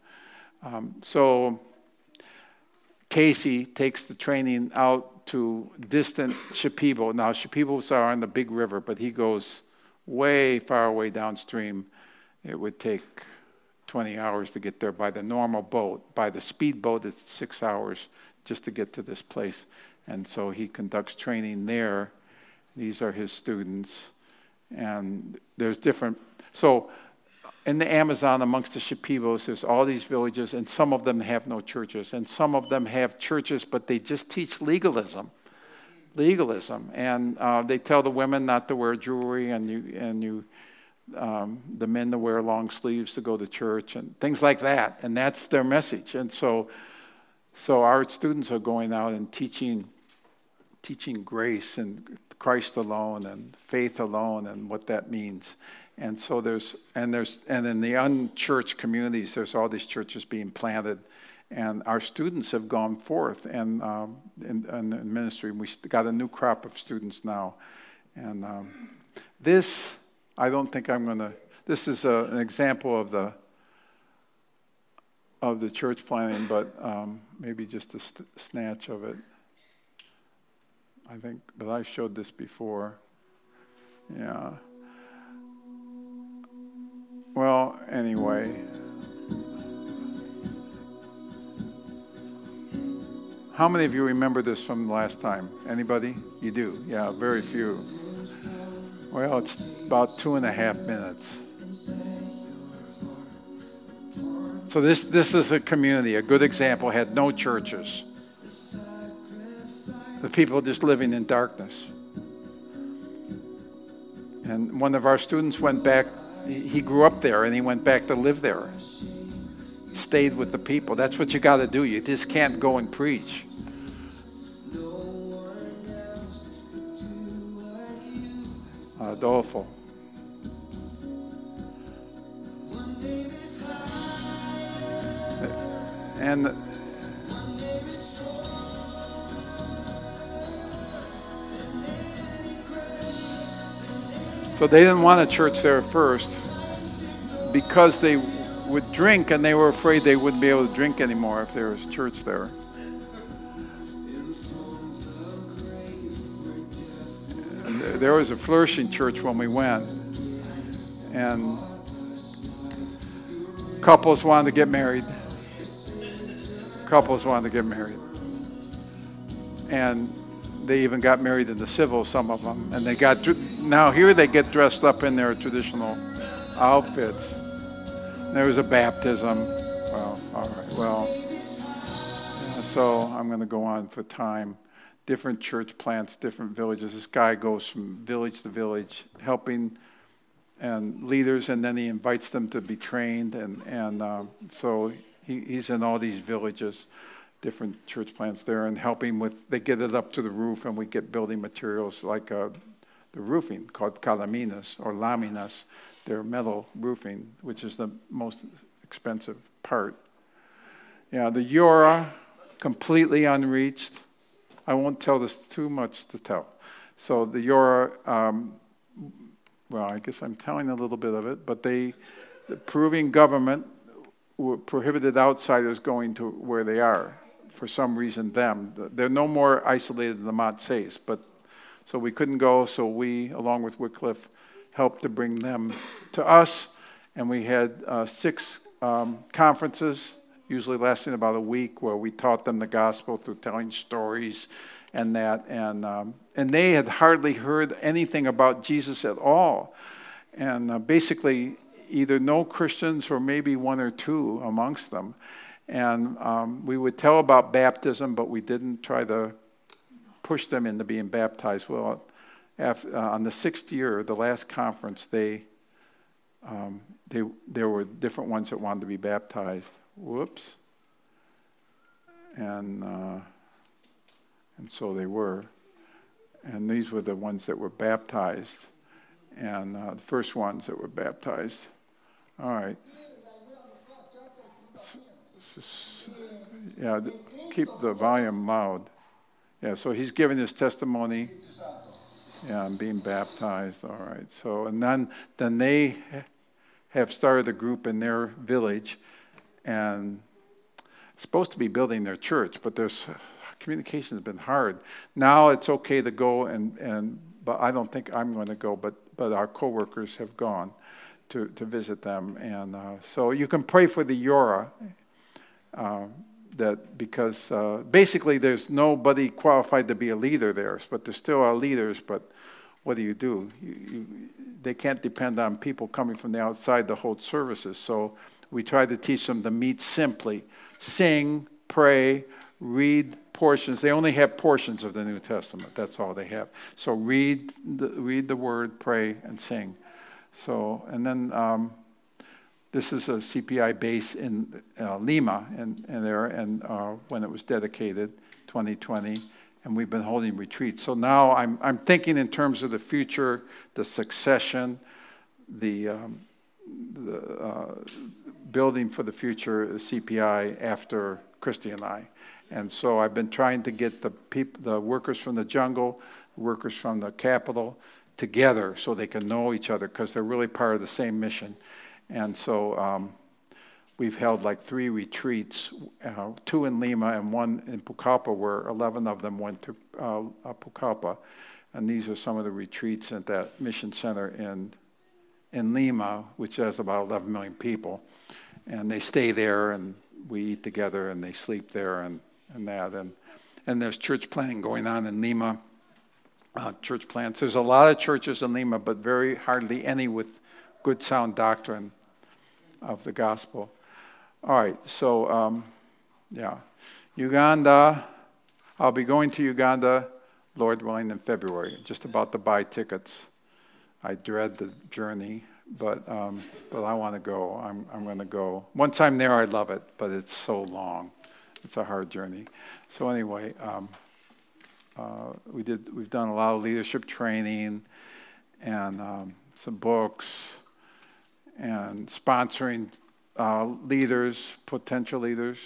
Um, so Casey takes the training out to distant Shipibo. Now, Shipibos are on the big river, but he goes way far away downstream. It would take 20 hours to get there by the normal boat. By the speedboat, it's six hours just to get to this place. And so he conducts training there. These are his students. And there's different. So in the Amazon, amongst the Shipibos, there's all these villages, and some of them have no churches. And some of them have churches, but they just teach legalism legalism, and uh, they tell the women not to wear jewelry, and you and you um, the men to wear long sleeves to go to church, and things like that. And that's their message. And so, so our students are going out and teaching, teaching grace and Christ alone and faith alone and what that means. And so there's and there's and in the unchurched communities, there's all these churches being planted and our students have gone forth and um, in, in, ministry. We got a new crop of students now, and um, this I don't think I'm going to. This is a, an example of the of the church planting, but um, maybe just a st- snatch of it. I think, but I showed this before. Yeah. Well, anyway. How many of you remember this from the last time? Anybody? You do? Yeah, very few. Well, it's about two and a half minutes. So this this is a community, a good example, had no churches. The people just living in darkness. And one of our students went back, he grew up there and he went back to live there. Stayed with the people. That's what you got to do. You just can't go and preach. Adolfo. And So they didn't want a church there first because they would drink and they were afraid they wouldn't be able to drink anymore if there was church there. And there was a flourishing church when we went. And couples wanted to get married. Couples wanted to get married. And they even got married in the civil, some of them. And they got, now here they get dressed up in their traditional outfits. There was a baptism. Well, all right. Well, so I'm going to go on for time. Different church plants, different villages. This guy goes from village to village, helping and leaders, and then he invites them to be trained. And, and uh, so he, he's in all these villages, different church plants there, and helping with, they get it up to the roof, and we get building materials like uh, the roofing called calaminas or laminas their metal roofing, which is the most expensive part. Yeah, the Yora, completely unreached. I won't tell this too much to tell. So the Yora, um, well, I guess I'm telling a little bit of it, but they, the Peruvian government prohibited outsiders going to where they are. For some reason, them. They're no more isolated than the Matses, but so we couldn't go. So we, along with Wycliffe, helped to bring them to us. And we had uh, six um, conferences, usually lasting about a week, where we taught them the gospel through telling stories and that. And, um, and they had hardly heard anything about Jesus at all. And uh, basically, either no Christians or maybe one or two amongst them. And um, we would tell about baptism, but we didn't try to push them into being baptized. Well, after, uh, on the sixth year, the last conference, they, um, they, there were different ones that wanted to be baptized. Whoops. And, uh, and so they were. And these were the ones that were baptized. And uh, the first ones that were baptized. All right. Yeah, keep the volume loud. Yeah, so he's giving his testimony. Yeah, I'm being baptized. All right. So, and then then they have started a group in their village, and supposed to be building their church, but there's communication has been hard. Now it's okay to go, and and but I don't think I'm going to go. But but our coworkers have gone to to visit them, and uh, so you can pray for the Yora. Uh, that because uh, basically there's nobody qualified to be a leader there, but there still are leaders. But what do you do? You, you, they can't depend on people coming from the outside to hold services. So we try to teach them to meet simply, sing, pray, read portions. They only have portions of the New Testament. That's all they have. So read the, read the word, pray, and sing. So and then. Um, this is a CPI base in uh, Lima, and, and there, and uh, when it was dedicated, 2020, and we've been holding retreats. So now I'm I'm thinking in terms of the future, the succession, the um, the uh, building for the future CPI after Christy and I. And so I've been trying to get the people, the workers from the jungle, workers from the capital together so they can know each other because they're really part of the same mission. And so um, we've held like three retreats, uh, two in Lima and one in Pucallpa, where 11 of them went to uh, uh, Pucallpa. And these are some of the retreats at that mission center in, in Lima, which has about 11 million people. And they stay there, and we eat together, and they sleep there, and, and that. And, and there's church planting going on in Lima. Uh, church plants. There's a lot of churches in Lima, but very hardly any with good sound doctrine of the gospel. All right, so um, yeah, Uganda. I'll be going to Uganda, Lord willing, in February. Just about to buy tickets. I dread the journey, but um, but I want to go. I'm I'm going to go. Once I'm there, I love it, but it's so long. It's a hard journey. So anyway, um, uh, we did. We've done a lot of leadership training and um, some books and sponsoring uh, leaders, potential leaders,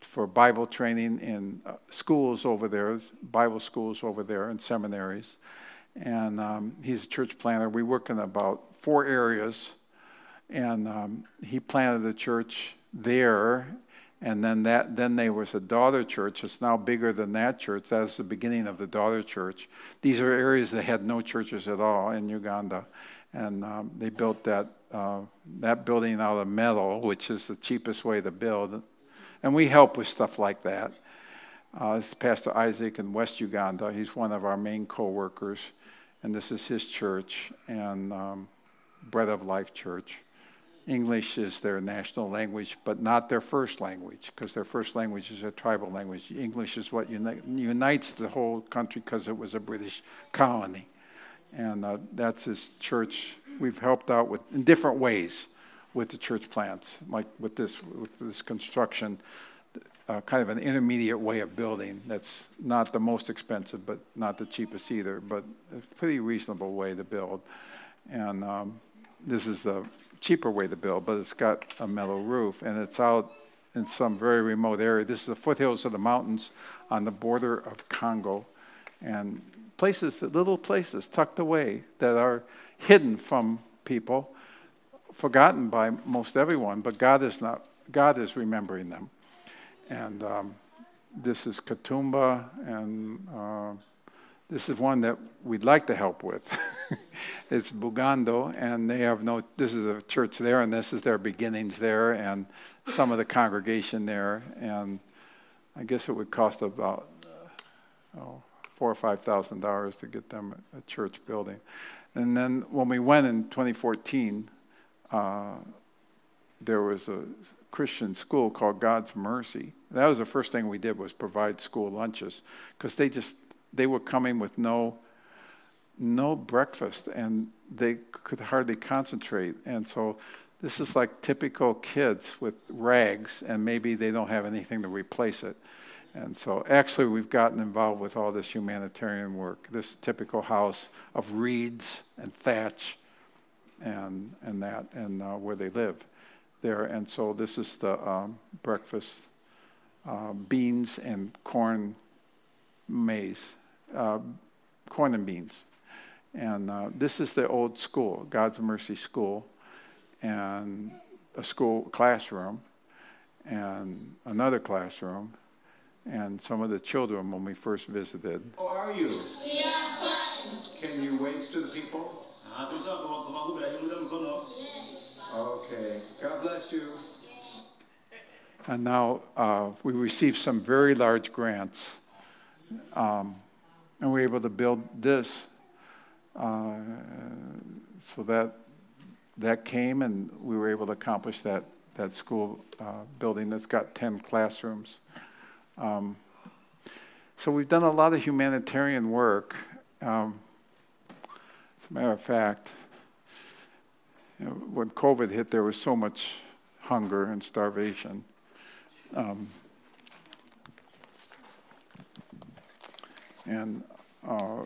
for Bible training in uh, schools over there, Bible schools over there, and seminaries. and um, he's a church planter. We work in about four areas, and um, he planted a church there. And then that, then there was a daughter church. It's now bigger than that church. That's the beginning of the daughter church. These are areas that had no churches at all in Uganda, and um, they built that uh, that building out of metal, which is the cheapest way to build. And we help with stuff like that. Uh, this is Pastor Isaac in West Uganda. He's one of our main co-workers, and this is his church and um, Bread of Life Church. English is their national language, but not their first language, because their first language is a tribal language. English is what uni- unites the whole country because it was a British colony. And uh, that's his church. We've helped out with in different ways with the church plants, like with this with this construction uh, kind of an intermediate way of building that's not the most expensive, but not the cheapest either, but a pretty reasonable way to build. And um, this is the cheaper way to build, but it's got a metal roof, and it's out in some very remote area. This is the foothills of the mountains on the border of Congo, and places, little places tucked away that are hidden from people, forgotten by most everyone, but God is not. God is remembering them. And um, this is Katumba, and uh, this is one that we'd like to help with. it's Bugando, and they have no, this is a church there, and this is their beginnings there, and some of the congregation there. And I guess it would cost about uh, oh, four or five thousand dollars to get them a church building. And then when we went in 2014, uh, there was a Christian school called God's Mercy. That was the first thing we did was provide school lunches because they just they were coming with no no breakfast and they could hardly concentrate. And so this is like typical kids with rags and maybe they don't have anything to replace it. And so actually we've gotten involved with all this humanitarian work. This typical house of reeds and thatch and and that and uh, where they live there. And so this is the um, breakfast uh, beans and corn maize, uh, corn and beans. And uh, this is the old school, God's Mercy School, and a school classroom, and another classroom, and some of the children when we first visited. How are you? Can you wave to the people? Yes. Okay. God bless you. And now uh, we received some very large grants, um, and we were able to build this. Uh, so that that came, and we were able to accomplish that that school uh, building that's got ten classrooms. Um, so we've done a lot of humanitarian work. Um, as a matter of fact, you know, when COVID hit, there was so much hunger and starvation. Um, and uh,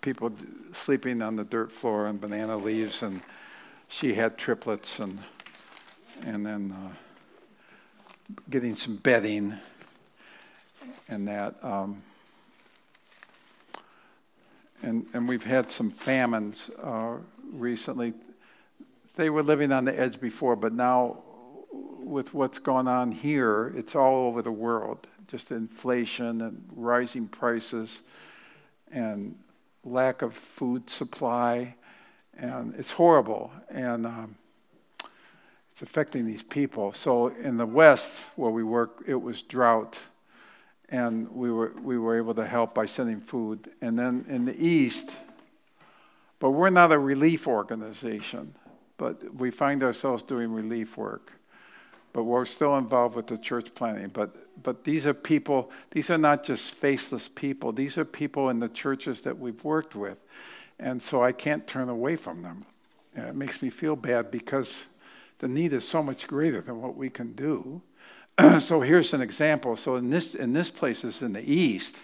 people sleeping on the dirt floor and banana leaves, and she had triplets, and and then uh, getting some bedding, and that. Um, and and we've had some famines uh, recently they were living on the edge before, but now with what's going on here, it's all over the world. Just inflation and rising prices and lack of food supply. And it's horrible. And um, it's affecting these people. So in the West, where we work, it was drought. And we were, we were able to help by sending food. And then in the East, but we're not a relief organization but we find ourselves doing relief work. But we're still involved with the church planting. But, but these are people, these are not just faceless people, these are people in the churches that we've worked with. And so I can't turn away from them. And it makes me feel bad because the need is so much greater than what we can do. so here's an example. So in this, in this place is in the east,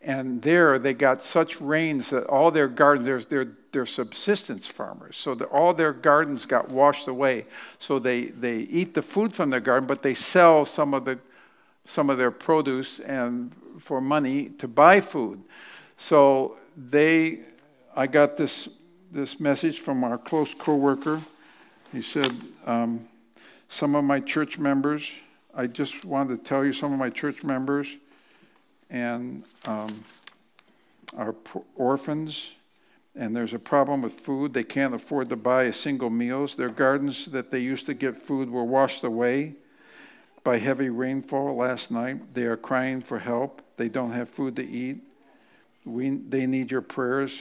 and there they got such rains that all their gardens, they're, they're, they're subsistence farmers. So the, all their gardens got washed away. So they, they eat the food from their garden, but they sell some of, the, some of their produce and for money to buy food. So they I got this, this message from our close coworker. He said, um, Some of my church members, I just wanted to tell you, some of my church members and um, are orphans, and there's a problem with food. They can't afford to buy a single meals. Their gardens that they used to get food were washed away by heavy rainfall last night. They are crying for help. They don't have food to eat. We, they need your prayers.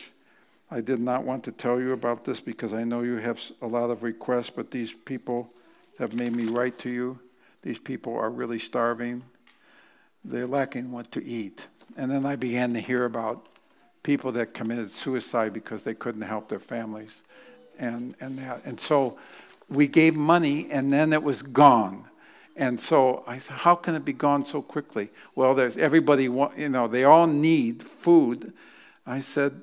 I did not want to tell you about this because I know you have a lot of requests, but these people have made me write to you. These people are really starving. They're lacking what to eat. And then I began to hear about people that committed suicide because they couldn't help their families. And, and, that. and so we gave money and then it was gone. And so I said, how can it be gone so quickly? Well, there's everybody, you know, they all need food. I said,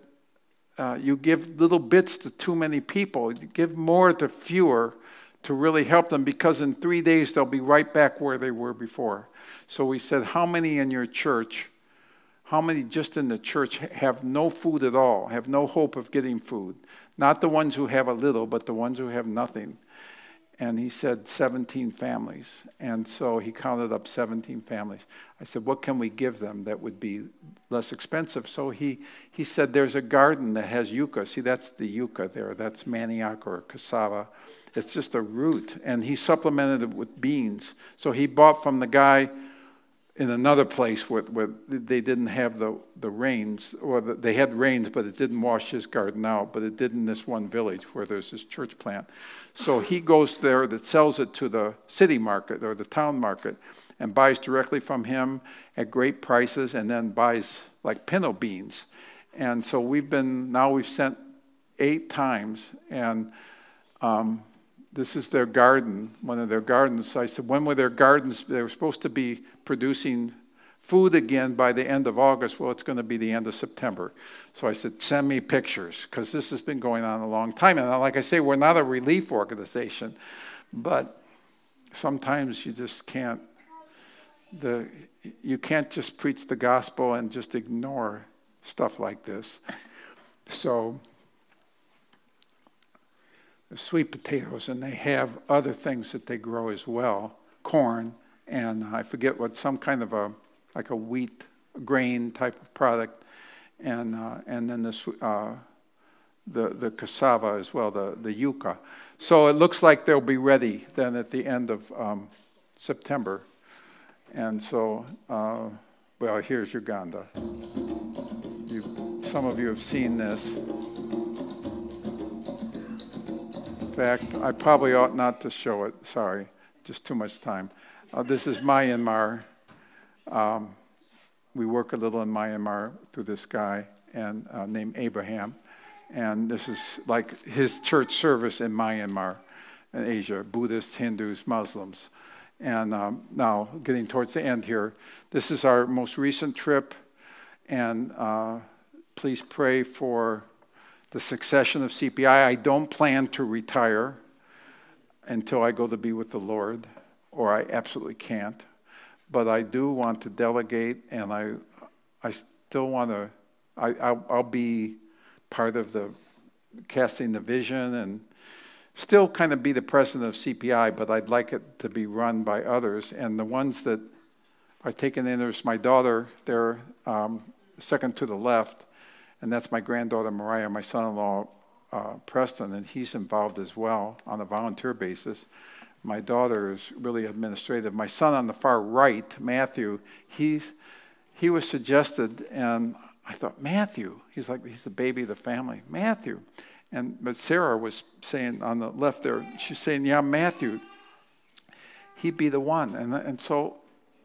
uh, you give little bits to too many people. You give more to fewer to really help them because in three days they'll be right back where they were before. So we said, how many in your church, how many just in the church have no food at all, have no hope of getting food? Not the ones who have a little, but the ones who have nothing and he said 17 families. And so he counted up 17 families. I said, What can we give them that would be less expensive? So he, he said, There's a garden that has yucca. See, that's the yucca there. That's manioc or cassava. It's just a root. And he supplemented it with beans. So he bought from the guy in another place where, where, they didn't have the, the rains, or the, they had rains, but it didn't wash his garden out, but it did in this one village where there's this church plant. So he goes there that sells it to the city market or the town market and buys directly from him at great prices and then buys like pinto beans. And so we've been, now we've sent eight times and um, this is their garden, one of their gardens. I said, when were their gardens? They were supposed to be producing food again by the end of August. Well, it's going to be the end of September. So I said, send me pictures because this has been going on a long time. And like I say, we're not a relief organization, but sometimes you just can't. The, you can't just preach the gospel and just ignore stuff like this. So sweet potatoes, and they have other things that they grow as well, corn, and I forget what some kind of a like a wheat grain type of product, and uh, and then uh, the the cassava as well, the the yucca. So it looks like they'll be ready then at the end of um, September, and so uh, well here's Uganda. You, some of you have seen this. Fact, I probably ought not to show it. Sorry, just too much time. Uh, this is Myanmar. Um, we work a little in Myanmar through this guy and uh, named Abraham, and this is like his church service in Myanmar, in Asia, Buddhists, Hindus, Muslims. And um, now, getting towards the end here, this is our most recent trip, and uh, please pray for the succession of CPI. I don't plan to retire until I go to be with the Lord, or I absolutely can't. But I do want to delegate, and I, I still want to. I, I'll, I'll be part of the casting the vision and still kind of be the president of CPI, but I'd like it to be run by others. And the ones that are taking interest, my daughter, they're um, second to the left, and that's my granddaughter Mariah, my son-in-law uh, Preston, and he's involved as well on a volunteer basis. My daughter is really administrative. My son on the far right, Matthew, he's he was suggested, and I thought Matthew. He's like he's the baby of the family, Matthew. And but Sarah was saying on the left there, she's saying, yeah, Matthew. He'd be the one, and and so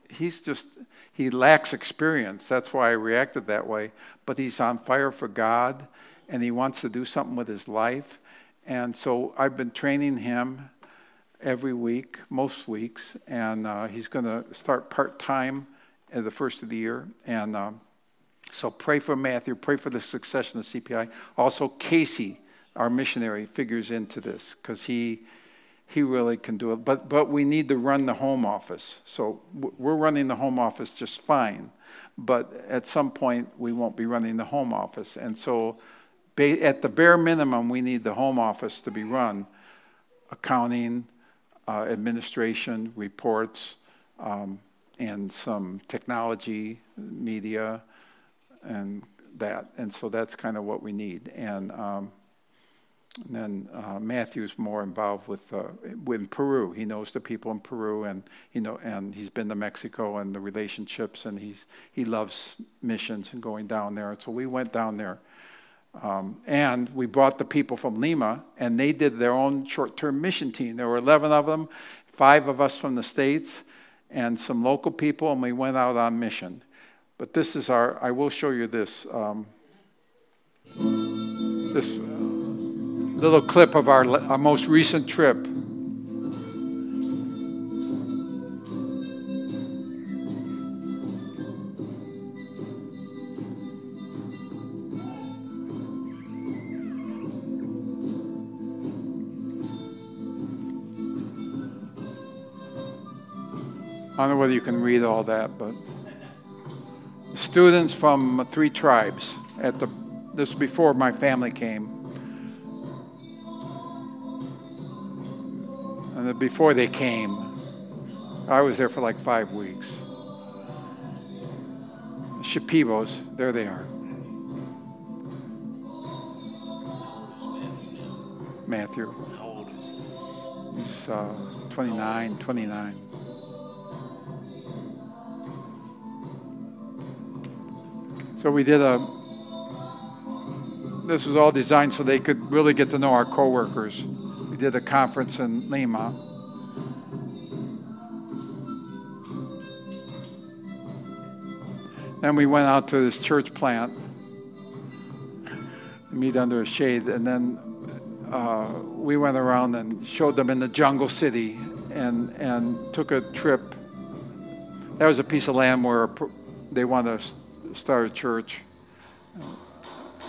he's just he lacks experience. That's why I reacted that way. But he's on fire for God and he wants to do something with his life. And so I've been training him every week, most weeks, and uh, he's going to start part time at the first of the year. And um, so pray for Matthew, pray for the succession of CPI. Also, Casey, our missionary, figures into this because he he really can do it. But, but we need to run the home office. So we're running the home office just fine. But at some point, we won't be running the home office. And so at the bare minimum, we need the home office to be run accounting, uh, administration, reports, um, and some technology, media, and that. And so that's kind of what we need. And, um, and then uh, Matthew's more involved with uh, with Peru. He knows the people in Peru, and you know, and he's been to Mexico and the relationships, and he's he loves missions and going down there. And so we went down there, um, and we brought the people from Lima, and they did their own short-term mission team. There were 11 of them, five of us from the states, and some local people, and we went out on mission. But this is our. I will show you this. Um, this little clip of our, our most recent trip. I don't know whether you can read all that, but students from three tribes at the this before my family came. Before they came, I was there for like five weeks. Shipibos, there they are. Matthew. How old is he? He's uh, 29, 29. So we did a, this was all designed so they could really get to know our coworkers. Did a conference in Lima. Then we went out to this church plant, meet under a shade, and then uh, we went around and showed them in the jungle city and, and took a trip. That was a piece of land where they wanted to start a church.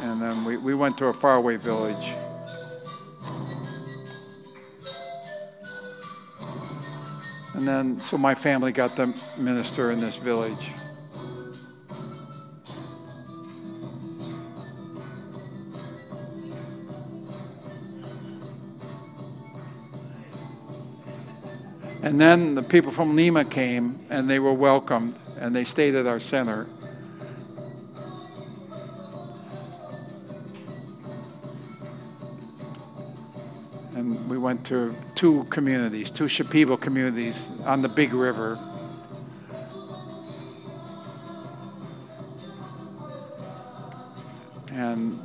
And then we, we went to a faraway village. And then, so my family got to minister in this village. And then the people from Lima came and they were welcomed and they stayed at our center. and we went to two communities, two Shipibo communities on the big river. And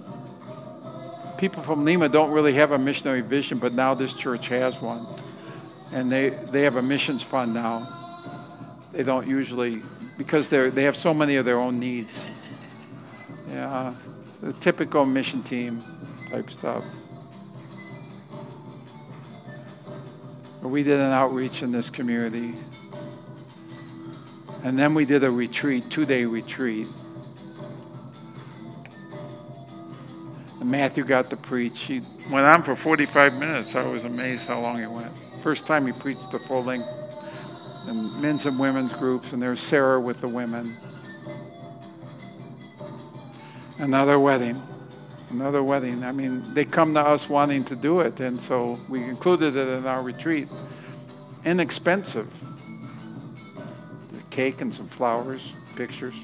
people from Lima don't really have a missionary vision, but now this church has one. And they, they have a missions fund now. They don't usually, because they they have so many of their own needs. Yeah, the typical mission team type stuff. We did an outreach in this community. And then we did a retreat, two day retreat. And Matthew got to preach. He went on for 45 minutes. I was amazed how long he went. First time he preached the full length. And men's and women's groups, and there's Sarah with the women. Another wedding another wedding. I mean, they come to us wanting to do it, and so we included it in our retreat. Inexpensive. The cake and some flowers, pictures.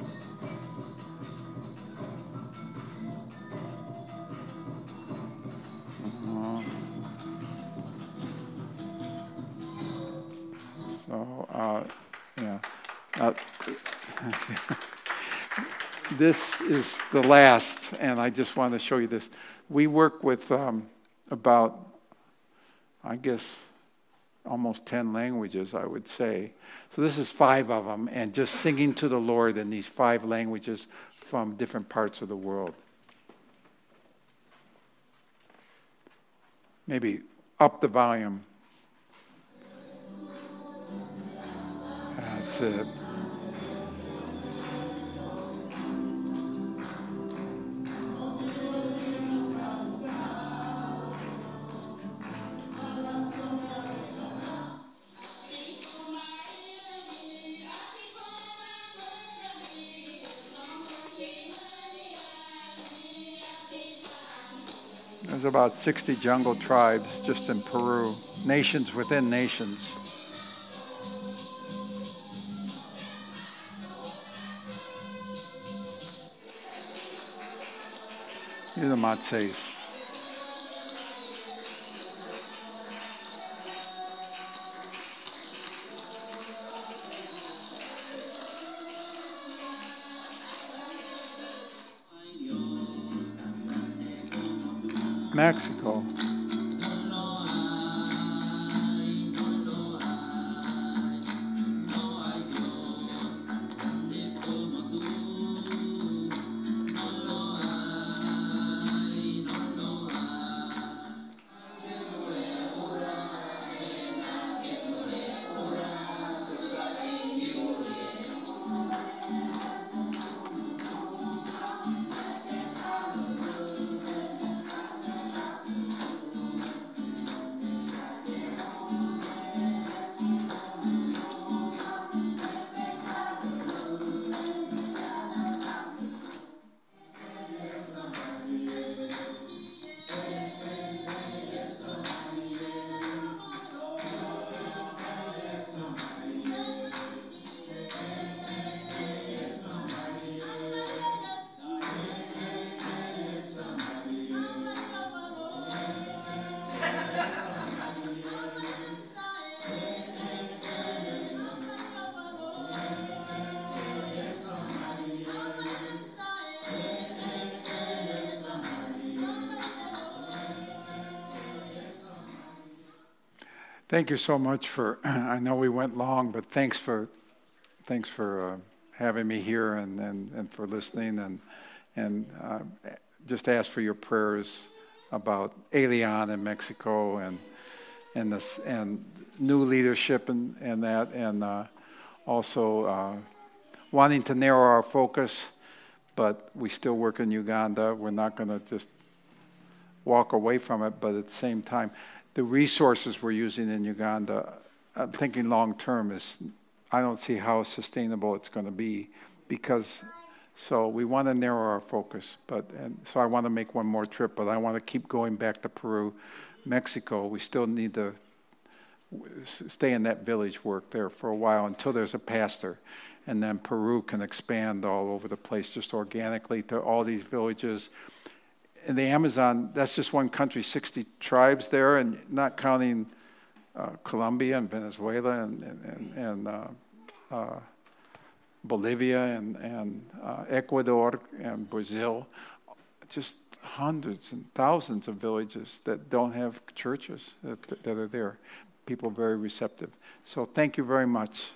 This is the last, and I just want to show you this. We work with um, about, I guess, almost 10 languages, I would say. So this is five of them, and just singing to the Lord in these five languages from different parts of the world. Maybe up the volume. That's it. About 60 jungle tribes just in Peru, nations within nations. You're the Matses. Mexico. Thank you so much for. I know we went long, but thanks for, thanks for uh, having me here and, and, and for listening and and uh, just ask for your prayers about Elian in Mexico and and this and new leadership and and that and uh, also uh, wanting to narrow our focus, but we still work in Uganda. We're not going to just walk away from it, but at the same time the resources we're using in Uganda, I'm thinking long term is I don't see how sustainable it's going to be because so we want to narrow our focus. But and so I want to make one more trip, but I want to keep going back to Peru, Mexico. We still need to stay in that village work there for a while until there's a pastor. And then Peru can expand all over the place just organically to all these villages in the Amazon, that's just one country, 60 tribes there, and not counting uh, Colombia and Venezuela and, and, and uh, uh, Bolivia and, and uh, Ecuador and Brazil. Just hundreds and thousands of villages that don't have churches that, that are there. People very receptive. So thank you very much.